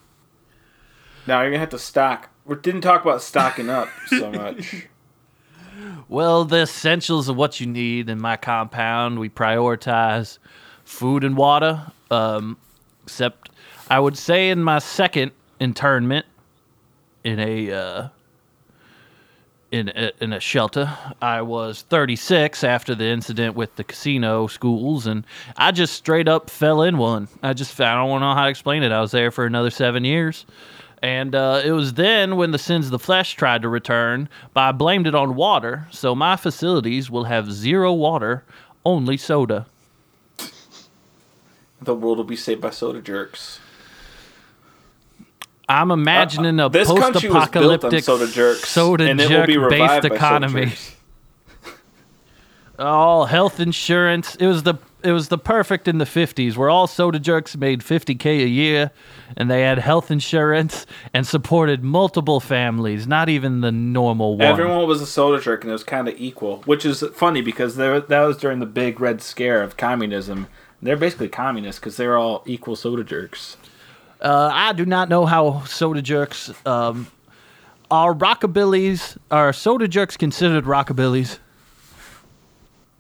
Now you're gonna have to stock. We didn't talk about stocking up so [laughs] much. Well, the essentials of what you need in my compound, we prioritize food and water. Um, except, I would say in my second internment, in a uh, in a, in a shelter. I was 36 after the incident with the casino schools, and I just straight up fell in one. I just I don't know how to explain it. I was there for another seven years. And uh, it was then when the sins of the flesh tried to return, but I blamed it on water. So my facilities will have zero water, only soda. The world will be saved by soda jerks. I'm imagining uh, a was built on post-apocalyptic soda jerks, soda and it will be jerk based economy. [laughs] All health insurance. It was the it was the perfect in the 50s where all soda jerks made 50k a year and they had health insurance and supported multiple families, not even the normal one. Everyone was a soda jerk, and it was kind of equal, which is funny because there, that was during the big red scare of communism. They're basically communists because they're all equal soda jerks. Uh, I do not know how soda jerks um, are rockabillys. Are soda jerks considered rockabillies?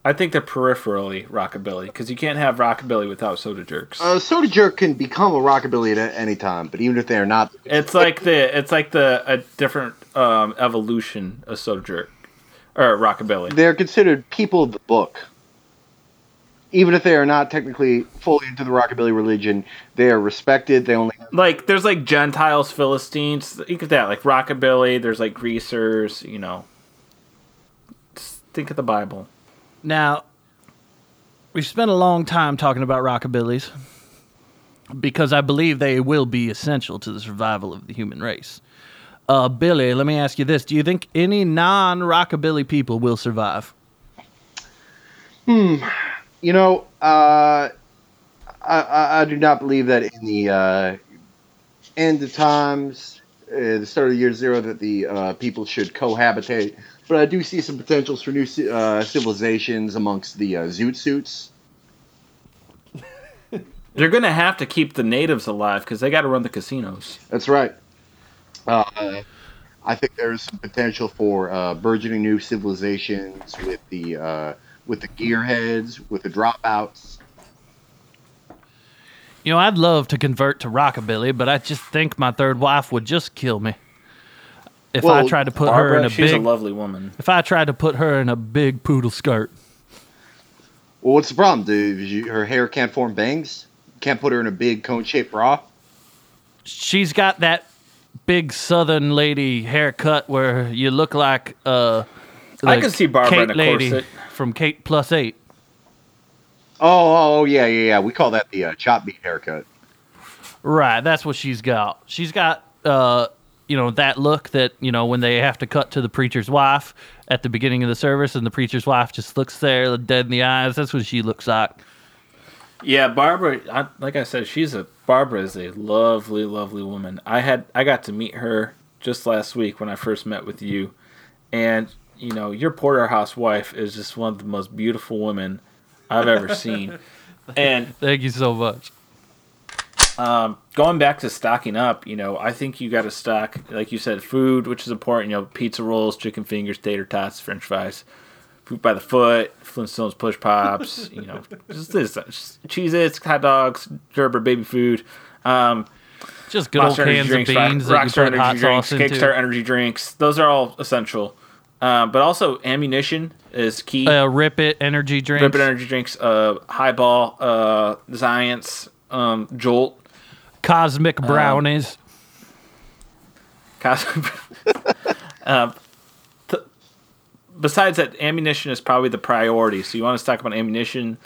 I think they're peripherally rockabilly because you can't have rockabilly without soda jerks. A soda jerk can become a rockabilly at any time, but even if they are not, it's like the it's like the a different um, evolution of soda jerk or rockabilly. they're considered people of the book. Even if they are not technically fully into the rockabilly religion, they are respected. They only Like there's like Gentiles, Philistines, think of that like rockabilly. There's like greasers, you know. Just think of the Bible. Now, we've spent a long time talking about rockabillys because I believe they will be essential to the survival of the human race. Uh, Billy, let me ask you this: Do you think any non-rockabilly people will survive? You know, uh, I, I, I do not believe that in the uh, end of times, uh, the start of year zero, that the uh, people should cohabitate. But I do see some potentials for new uh, civilizations amongst the uh, Zoot suits. [laughs] They're gonna have to keep the natives alive because they got to run the casinos. That's right. Uh, I think there is some potential for uh, burgeoning new civilizations with the uh, with the gearheads, with the dropouts. You know, I'd love to convert to rockabilly, but I just think my third wife would just kill me if I tried to put her in Barbara, a she's big. a lovely woman. if I tried to put her in a big poodle skirt. Well, what's the problem? Do you, her hair can't form bangs? Can't put her in a big cone-shaped bra? she's got that big southern lady haircut where you look like uh I can see Barbara Kate in a lady corset. From Kate Plus Eight. Oh, oh, oh, yeah, yeah, yeah. We call that the uh, chop beat haircut. Right, that's what she's got. She's got uh you know that look that you know when they have to cut to the preacher's wife at the beginning of the service and the preacher's wife just looks there dead in the eyes. That's what she looks like. Yeah, Barbara. I, like I said, she's a Barbara is a lovely, lovely woman. I had I got to meet her just last week when I first met with you, and you know your porterhouse wife is just one of the most beautiful women I've ever seen. [laughs] And Thank you so much. um, going back to stocking up, you know, I think you got to stock, like you said, food, which is important. You know, pizza rolls, chicken fingers, tater tots, French fries, food by the foot, Flintstones push pops. [laughs] you know, just this, just Cheez-Its, hot dogs, Gerber baby food. Um, Just good old Monster energy cans of drinks, Rock- beans you Rockstar put hot energy drinks, sauce into. Energy drinks. Those are all essential. Um, but also ammunition is key. Uh, Rip It energy drinks. Rip it energy drinks, uh, Highball, uh, Giants, um, Jolt. Cosmic brownies. Cos- um, [laughs] th- besides that, ammunition is probably the priority. So you want to up on ammunition,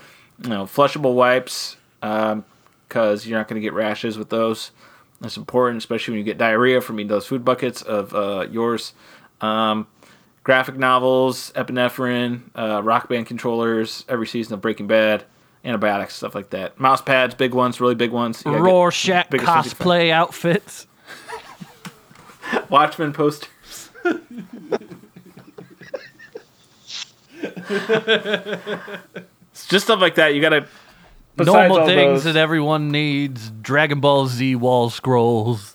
you know, flushable wipes, because you're not going to get rashes with those. That's important, especially when you get diarrhea from eating those food buckets of uh, yours. Um, graphic novels, epinephrine, uh, rock band controllers, every season of Breaking Bad, antibiotics, stuff like that. Mouse pads, big ones, really big ones. Rorschach cosplay outfits. [laughs] Watchmen posters. It's just stuff like that. You gotta besides Normal things those- that everyone needs. Dragon Ball Z wall scrolls.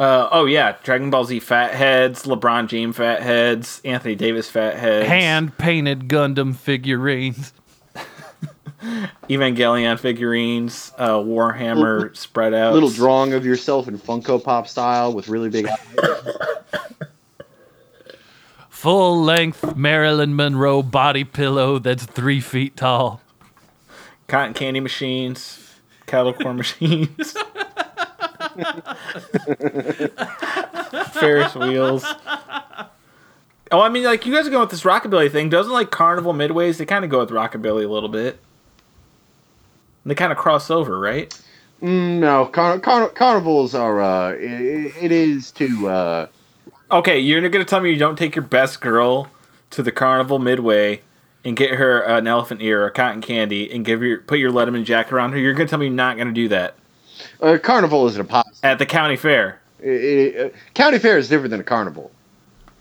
Uh, oh yeah, Dragon Ball Z fatheads, LeBron James fatheads, Anthony Davis fat heads, Hand painted Gundam figurines. [laughs] Evangelion figurines, uh, Warhammer spread out, Little drawing of yourself in Funko Pop style with really big [laughs] full length Marilyn Monroe body pillow that's three feet tall. Cotton candy machines, kettle corn [laughs] machines, Ferris wheels. Oh, I mean, like you guys are going with this rockabilly thing. Doesn't like Carnival Midways? They kind of go with rockabilly a little bit. They kind of cross over, right? Mm, no, car- car- carnivals are. Uh, it, it is to. Uh, Okay, you're gonna tell me you don't take your best girl to the Carnival Midway and get her an elephant ear or cotton candy and give your put your Letterman jacket around her. You're gonna tell me you're not gonna do that a carnival is an apostle. at the county fair. It- it- uh, county fair is different than a carnival.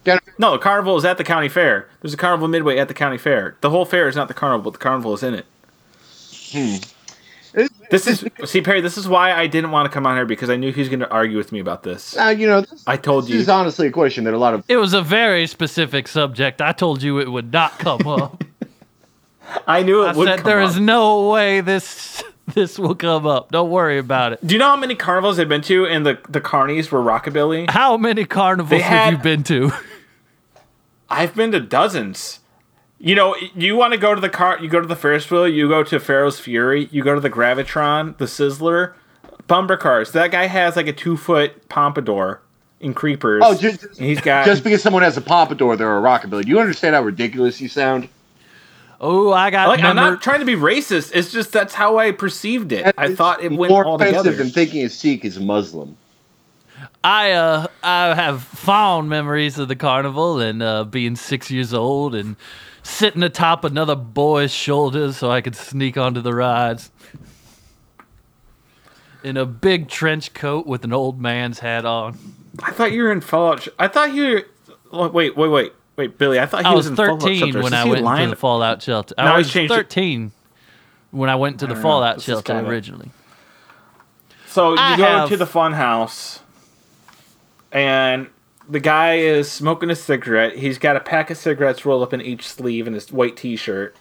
County- No, the carnival is at the county fair. There's a carnival midway at the county fair. The whole fair is not the carnival, but the carnival is in it. Hmm. This is see Perry. This is why I didn't want to come on here because I knew he was going to argue with me about this. Now, you know, this, I told this you. This is honestly a question that a lot of It was a very specific subject. I told you it would not come up. [laughs] I knew it I would. said come there up. is no way this [laughs] this will come up. Don't worry about it. Do you know how many carnivals I've been to and the the carnies were rockabilly? How many carnivals They have had- you been to? [laughs] I've been to dozens. You know, you want to go to the car, you go to the Ferris wheel, you go to Pharaoh's Fury, you go to the Gravitron, the Sizzler, bumper cars. That guy has like a two foot pompadour in creepers. Oh, just, he's got just because someone has a pompadour, they're a rockabilly. Do you understand how ridiculous you sound? Oh, I got like I'm not trying to be racist. It's just that's how I perceived it. I thought it went more all offensive together. than thinking a Sikh is Muslim. I uh I have fond memories of the carnival and uh, being six years old and sitting atop another boy's shoulders so I could sneak onto the rides. In a big trench coat with an old man's hat on. I thought you were in Fallout. Sh- I thought you. Were, oh, wait, wait, wait, wait, Billy. I thought he I was, was in 13 Shelter. when I went lying? to the Fallout shelter. I was changed it. 13 when I went to the know. Fallout shelter kinda- originally. So you I go have- to the fun house, and the guy is smoking a cigarette. He's got a pack of cigarettes rolled up in each sleeve in his white T-shirt.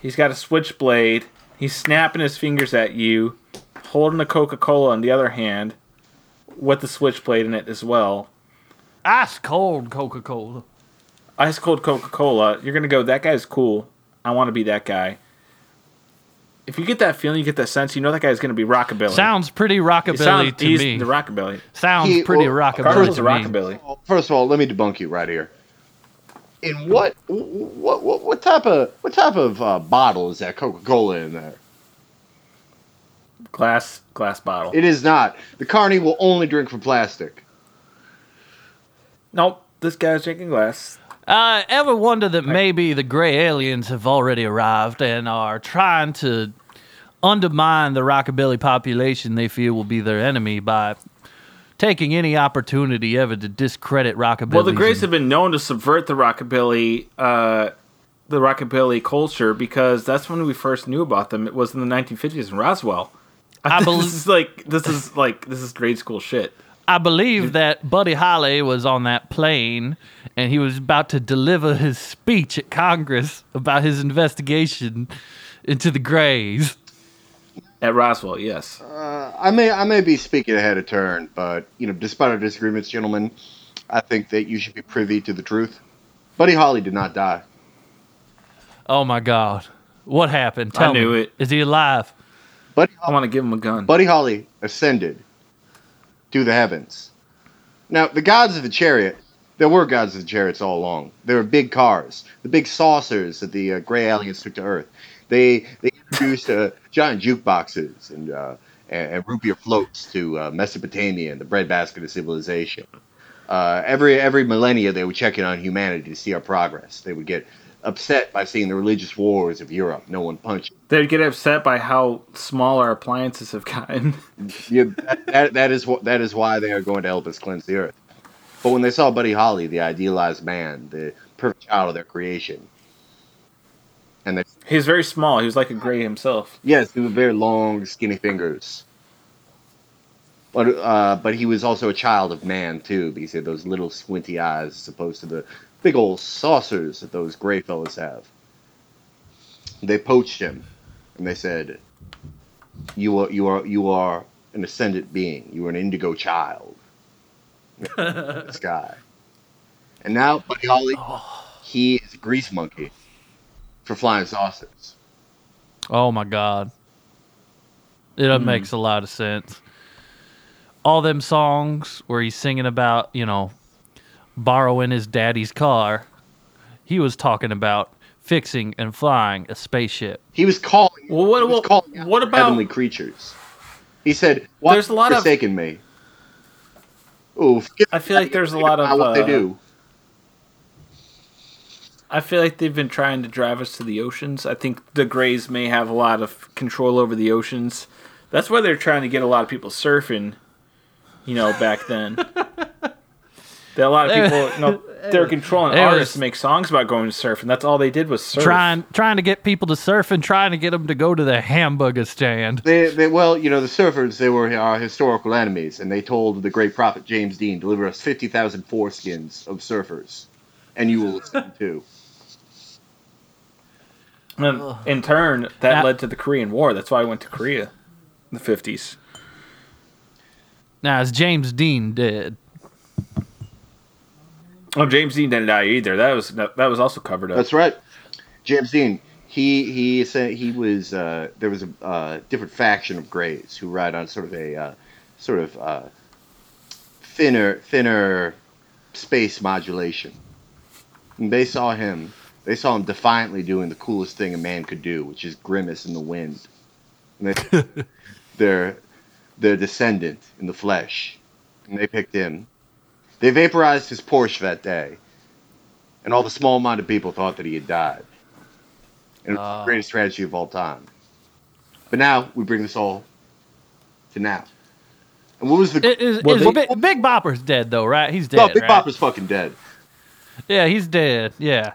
He's got a switchblade. He's snapping his fingers at you, holding a Coca-Cola in the other hand, with the switchblade in it as well. Ice cold Coca Cola. Ice cold Coca-Cola. You're gonna go. That guy's cool. I want to be that guy. If you get that feeling, you get that sense, you know that guy's gonna be rockabilly. Sounds pretty rockabilly sounds- to he's me. the rockabilly. Sounds He- pretty well, rockabilly Carnival's to a me. rockabilly. First of all, let me debunk you right here. In what what what, what type of what type of uh, bottle is that Coca Cola in there? Glass glass bottle. It is not. The carney will only drink from plastic. Nope. This guy's drinking glass. Uh, ever wonder that maybe the gray aliens have already arrived and are trying to undermine the rockabilly population they feel will be their enemy by taking any opportunity ever to discredit rockabilly? Well, the Greys have been known to subvert the rockabilly, uh, the rockabilly culture because that's when we first knew about them. It was in the 1950s in Roswell. I [laughs] this bel- is like this is like this is grade school shit. I believe that Buddy Holly was on that plane and he was about to deliver his speech at Congress about his investigation into the Greys. At Roswell, yes. Uh, I may I may be speaking ahead of turn, but you know, despite our disagreements, gentlemen, I think that you should be privy to the truth. Buddy Holly did not die. Oh my God. What happened? Tell knew me. it. Is he alive? Buddy I want to give him a gun. Buddy Holly ascended to the heavens. Now, the gods of the chariot, there were gods of the chariots all along. There were big cars, the big saucers that the uh, gray aliens took to Earth. They they introduced uh, giant jukeboxes and, uh, and and root beer floats to uh, Mesopotamia and the breadbasket of civilization. Uh, every every millennia, they would check in on humanity to see our progress. They would get upset by seeing the religious wars of Europe. No one punching. They'd get upset by how small our appliances have gotten. [laughs] Yeah, that, that, that is what that is why they are going to help us cleanse the earth. But when they saw Buddy Holly, the idealized man, the perfect child of their creation, and they He was very small. He was like a gray himself. yes, he was very long, skinny fingers. But uh, but he was also a child of man too, because he had those little squinty eyes as opposed to the big old saucers that those gray fellas have. They poached him, and they said, "You are you are you are an ascendant being. You are an indigo child." [laughs] this guy. And now, Buddy Holly, he is a grease monkey for flying saucers. Oh my god. It Hmm. makes a lot of sense. All them songs where he's singing about, you know, borrowing his daddy's car. He was talking about fixing and flying a spaceship. He was calling. Well, what- he was well, calling what about- heavenly creatures? He said, "Why There's a lot have of- me?" Ooh, I feel like there's a lot about of, what they uh, do. I feel like they've been trying to drive us to the oceans. I think the Greys may have a lot of control over the oceans. That's why they're trying to get a lot of people surfing. You know, back then, [laughs] there a lot of people. You know, [laughs] they're controlling It was- artists to make songs about going to surf, and that's all they did was surf. Trying trying to get people to surf and trying to get them to go to the hamburger stand. They, they, well, you know, the surfers, they were our historical enemies, and they told the great prophet James Dean, deliver us 50,000 foreskins of surfers, and you will listen [laughs] too. And in turn, that Now- led to the Korean War. That's why I went to Korea in the fifties. Now, is James Dean dead? Oh, James Dean didn't die either. That was that was also covered up. That's right. James Dean, he, he said he was, uh, there was a uh, different faction of Greys who ride on sort of a, uh, sort of, uh, thinner, thinner space modulation. And they saw him, they saw him defiantly doing the coolest thing a man could do, which is grimace in the wind. And they, [laughs] their, their descendant in the flesh. And they picked him. They vaporized his Porsche that day. And all the small-minded people thought that he had died. And it was Ah. the greatest tragedy of all time. But now we bring this all to now. And what was the? It is, Well, is they- Big, Big Bopper's dead though, right? He's dead. no, Big right? Bopper's fucking dead. Yeah, he's dead. Yeah.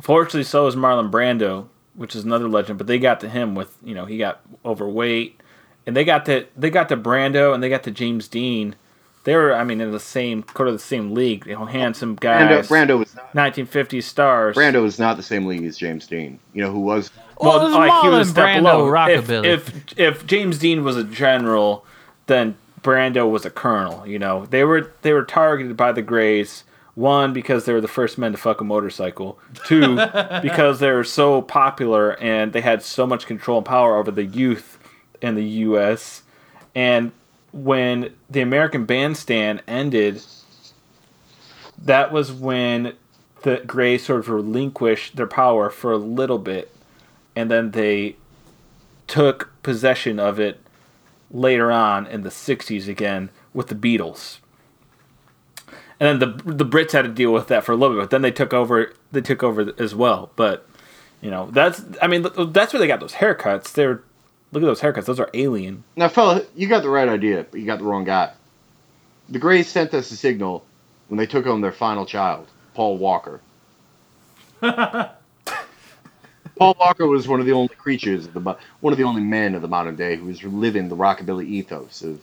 Fortunately, so is Marlon Brando, which is another legend. But they got to him with you know he got overweight, and they got to they got to Brando and they got to James Dean. They were I mean in the same kind of the same league. You know, handsome Brando, guys, Brando was not. 1950s stars. Brando was not the same league as James Dean. You know who was? Well, it was Marlon step Brando below. rockabilly. If, if if James Dean was a general, then Brando was a colonel. You know, they were they were targeted by the Greys. One because they were the first men to fuck a motorcycle. Two [laughs] because they were so popular and they had so much control and power over the youth in the U.S. And when the American Bandstand ended, that was when the Greys sort of relinquished their power for a little bit, and then they took possession of it later on in the 60s again with the Beatles. And then the the Brits had to deal with that for a little bit, but then they took over they took over as well. But you know, that's I mean that's where they got those haircuts. They're look at those haircuts. Those are alien. Now, fella, you got the right idea, but you got the wrong guy. The Greys sent us a signal when they took home their final child, Paul Walker. [laughs] Paul Walker was one of the only creatures of the one of the only men of the modern day who was living the rockabilly ethos of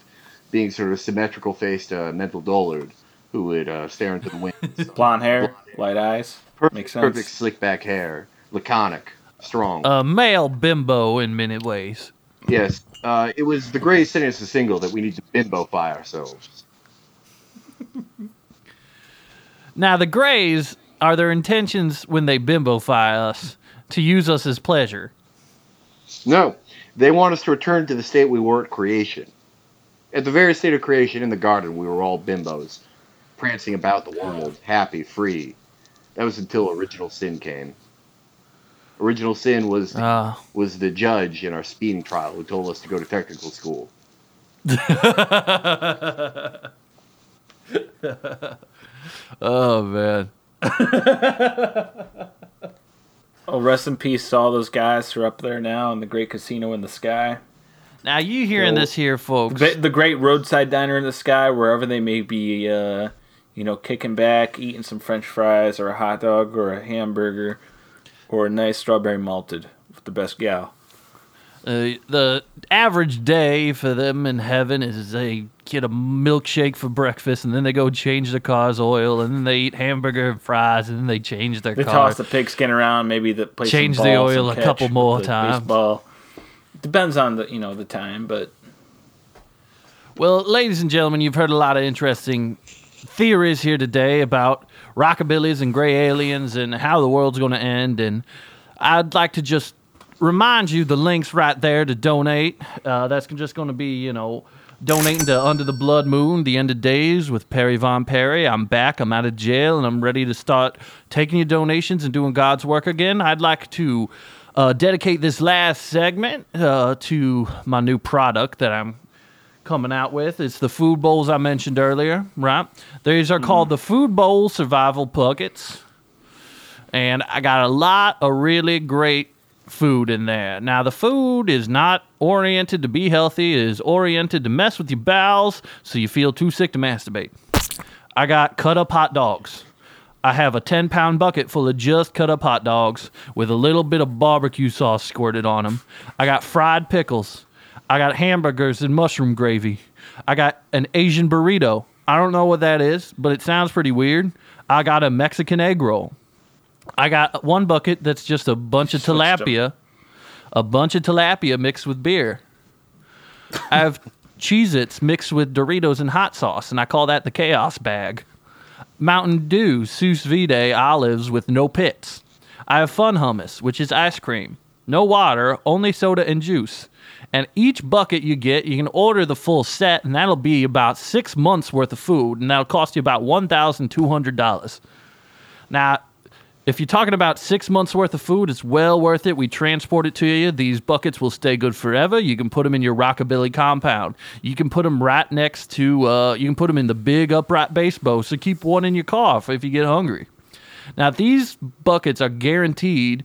being sort of symmetrical faced uh, mental dullard who would uh, stare into the wind. [laughs] Blonde hair, light eyes. perfect, Makes sense. perfect slick back hair, laconic, strong. a male bimbo in many ways. Yes, uh, it was the Greys sending us a single that we need to bimbo-fy ourselves. [laughs] Now the Greys are their intentions when they bimbofy us to use us as pleasure. No, they want us to return to the state we were at creation. At the very state of creation in the garden, we were all bimbos, prancing about the world, happy, free. That was until original sin came. Original sin was Uh, was the judge in our speeding trial who told us to go to technical school. [laughs] oh man. [laughs] Oh, rest in peace to all those guys who are up there now in the great casino in the sky. Now you hearing Well, this here, folks? The, the great roadside diner in the sky, wherever they may be, uh, you know, kicking back, eating some French fries or a hot dog or a hamburger or a nice strawberry malted with the best gal. Uh, the average day for them in heaven is they get a milkshake for breakfast, and then they go change the car's oil, and then they eat hamburger and fries, and then they change their car. They car. toss the pigskin around, maybe the play Change the oil a couple more times. Baseball. Depends on the you know the time, but Well, ladies and gentlemen, you've heard a lot of interesting theories here today about rockabillys and gray aliens and how the world's going to end. And I'd like to just remind you the links right there to donate. Uh, that's just going to be, you know, donating to Under the Blood Moon, The End of Days with Perry Von Perry. I'm back. I'm out of jail and I'm ready to start taking your donations and doing God's work again. I'd like to uh, dedicate this last segment uh, to my new product that I'm coming out with. It's the food bowls I mentioned earlier, right? These are called mm-hmm. the Food Bowl Survival Buckets. And I got a lot of really great food in there. Now, the food is not oriented to be healthy, it is oriented to mess with your bowels so you feel too sick to masturbate. I got cut up hot dogs. I have a 10 pound bucket full of just cut up hot dogs with a little bit of barbecue sauce squirted on them. I got fried pickles. I got hamburgers and mushroom gravy. I got an Asian burrito. I don't know what that is, but it sounds pretty weird. I got a Mexican egg roll. I got one bucket that's just a bunch of [laughs] tilapia, a bunch of tilapia mixed with beer. I have Cheez Its mixed with Doritos and hot sauce, and I call that the chaos bag. Mountain Dew sous vide olives with no pits. I have Fun Hummus, which is ice cream. No water, only soda and juice. And each bucket you get, you can order the full set, and that'll be about six months worth of food, and that'll cost you about $1,200. Now, if you're talking about six months worth of food, it's well worth it. We transport it to you. These buckets will stay good forever. You can put them in your rockabilly compound. You can put them right next to. Uh, you can put them in the big upright bass bow. So keep one in your car if you get hungry. Now these buckets are guaranteed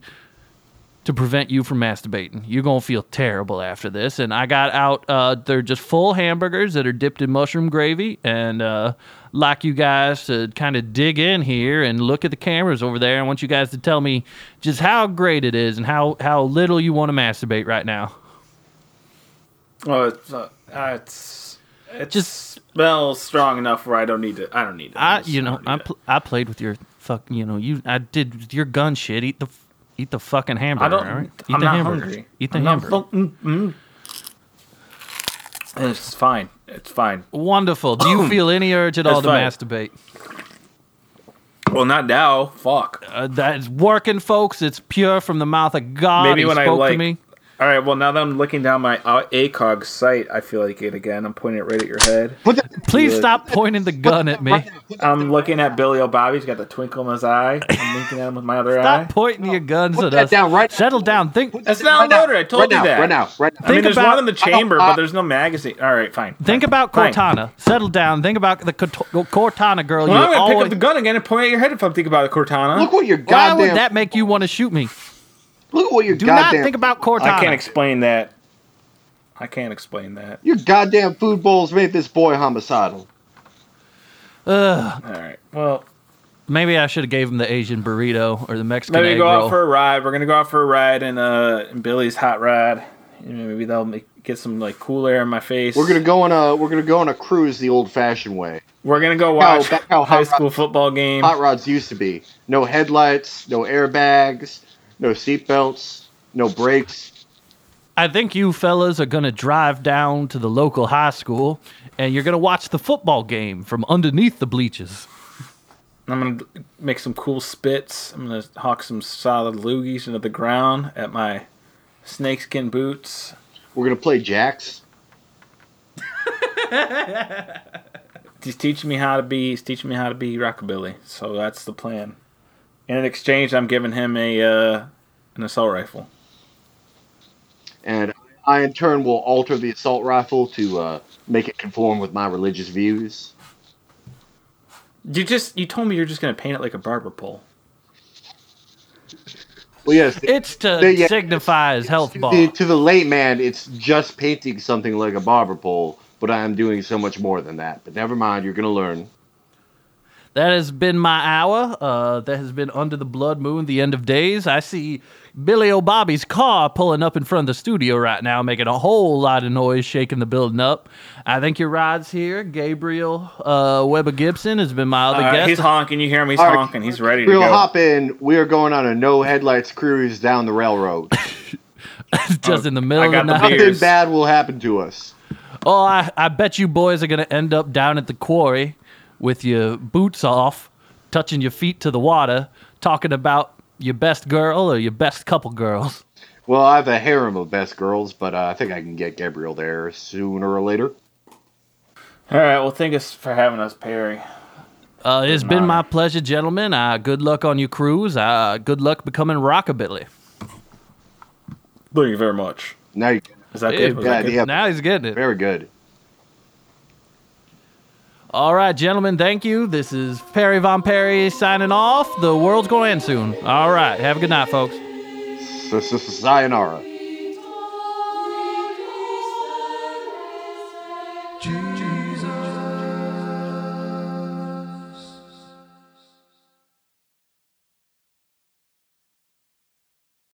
to prevent you from masturbating. You're gonna feel terrible after this. And I got out. Uh, they're just full hamburgers that are dipped in mushroom gravy, and uh, like you guys to kind of dig in here and look at the cameras over there. I want you guys to tell me just how great it is and how how little you want to masturbate right now. Oh, it's uh, it's it Just- smells strong enough where I don't need to. I don't need to. I just- you know I pl- I played with your fuck you know you I did your gun shit. Eat the eat the fucking hamburger. I don't. all right? Eat I'm the not hamburger. hungry. Eat the I'm not hamburger. fu- mm, mm. It's fine. It's fine. Wonderful. Do you [clears throat] feel any urge at all to fine. masturbate? Well, not now. Fuck. Uh, that's working, folks. It's pure from the mouth of God. Maybe He when I spoke to like- me. All right. Well, now that I'm looking down my uh, ACOG sight, I feel like it again. I'm pointing it right at your head. Put that, Please Good. stop pointing the gun at me. I'm looking at Billy O'Bobby. He's got the twinkle in his eye. I'm winking at him with my other Stop eye. Stop pointing your guns Put at that us. down right- Settle down. Think. That's not right now, loaded. I told right you now, that. Right now, right now. I mean, Think there's about- one in the chamber, uh, but there's no magazine. All right, fine. Think fine, about fine. Cortana. Settle down. Think about the Cort- Cortana girl. Well, you I'm gonna pick up the gun again and point at your head if I'm thinking about Cortana. Look what your Why goddamn. would that make you want to shoot me? Look at what your Do not think about Cortana. I can't explain that. I can't explain that. your goddamn food bowls made this boy homicidal. Ugh. All right. Well, Maybe I should have gave him the Asian burrito or the Mexican burrito. maybe egg go roll. out for a ride. We're gonna go out for a ride in uh in Billy's hot rod. You know, maybe that'll make, get some like cool air in my face. We're gonna go on a we're gonna go on a cruise the old-fashioned way. We're gonna go How- watch back how high school rod- football game. Hot rods used to be no headlights, no airbags, no seatbelts, no brakes. I think you fellas are gonna drive down to the local high school and you're gonna watch the football game from underneath the bleachers. I'm gonna make some cool spits. I'm gonna hawk some solid loogies into the ground at my snakeskin boots. We're gonna play jacks. [laughs] He's teaching me how to be. He's teaching me how to be rockabilly. So that's the plan. And in exchange, I'm giving him a uh, an assault rifle. and I in turn will alter the assault rifle to uh, make it conform with my religious views. You just you told me you're just gonna paint it like a barber pole. Well, yes, It's to The- yeah, signify his health ball. to the, to the layman, it's just painting something like a barber pole, but I am doing so much more than that. But never mind, you're gonna learn. That has been my hour. Uh, that has been Under the Blood Moon, the end of days. I see Billy O'Bobby's car pulling up in front of the studio right now, making a whole lot of noise, shaking the building up. I think your ride's here. Gabriel uh, Weber Gibson has been my other Uh, guest. he's honking. You hear him? He's All right, honking. He's ready to go. We'll go. hop in. We are going on a no headlights cruise down the railroad. [laughs] just in the middle I of got the the night. beer. Nothing bad will happen to us. Oh, I, I bet you boys are going to end up down at the quarry with your boots off, touching your feet to the water, talking about your best girl or your best couple girls. Well, I have a harem of best girls, but uh, I think I can get Gabriel there sooner or later. All right. Well, thank us for having us, Perry. Uh, it's been my pleasure, gentlemen. Uh, good luck on your cruise. Uh, good luck becoming rockabilly. Thank you very much. Now you Is that Yeah, good? Was that good? yeah. Now he's getting it. very good. All right, gentlemen, thank you. This is Perry Von Perry signing off. The world's going to end soon. All right, have a good night, folks. Sayonara.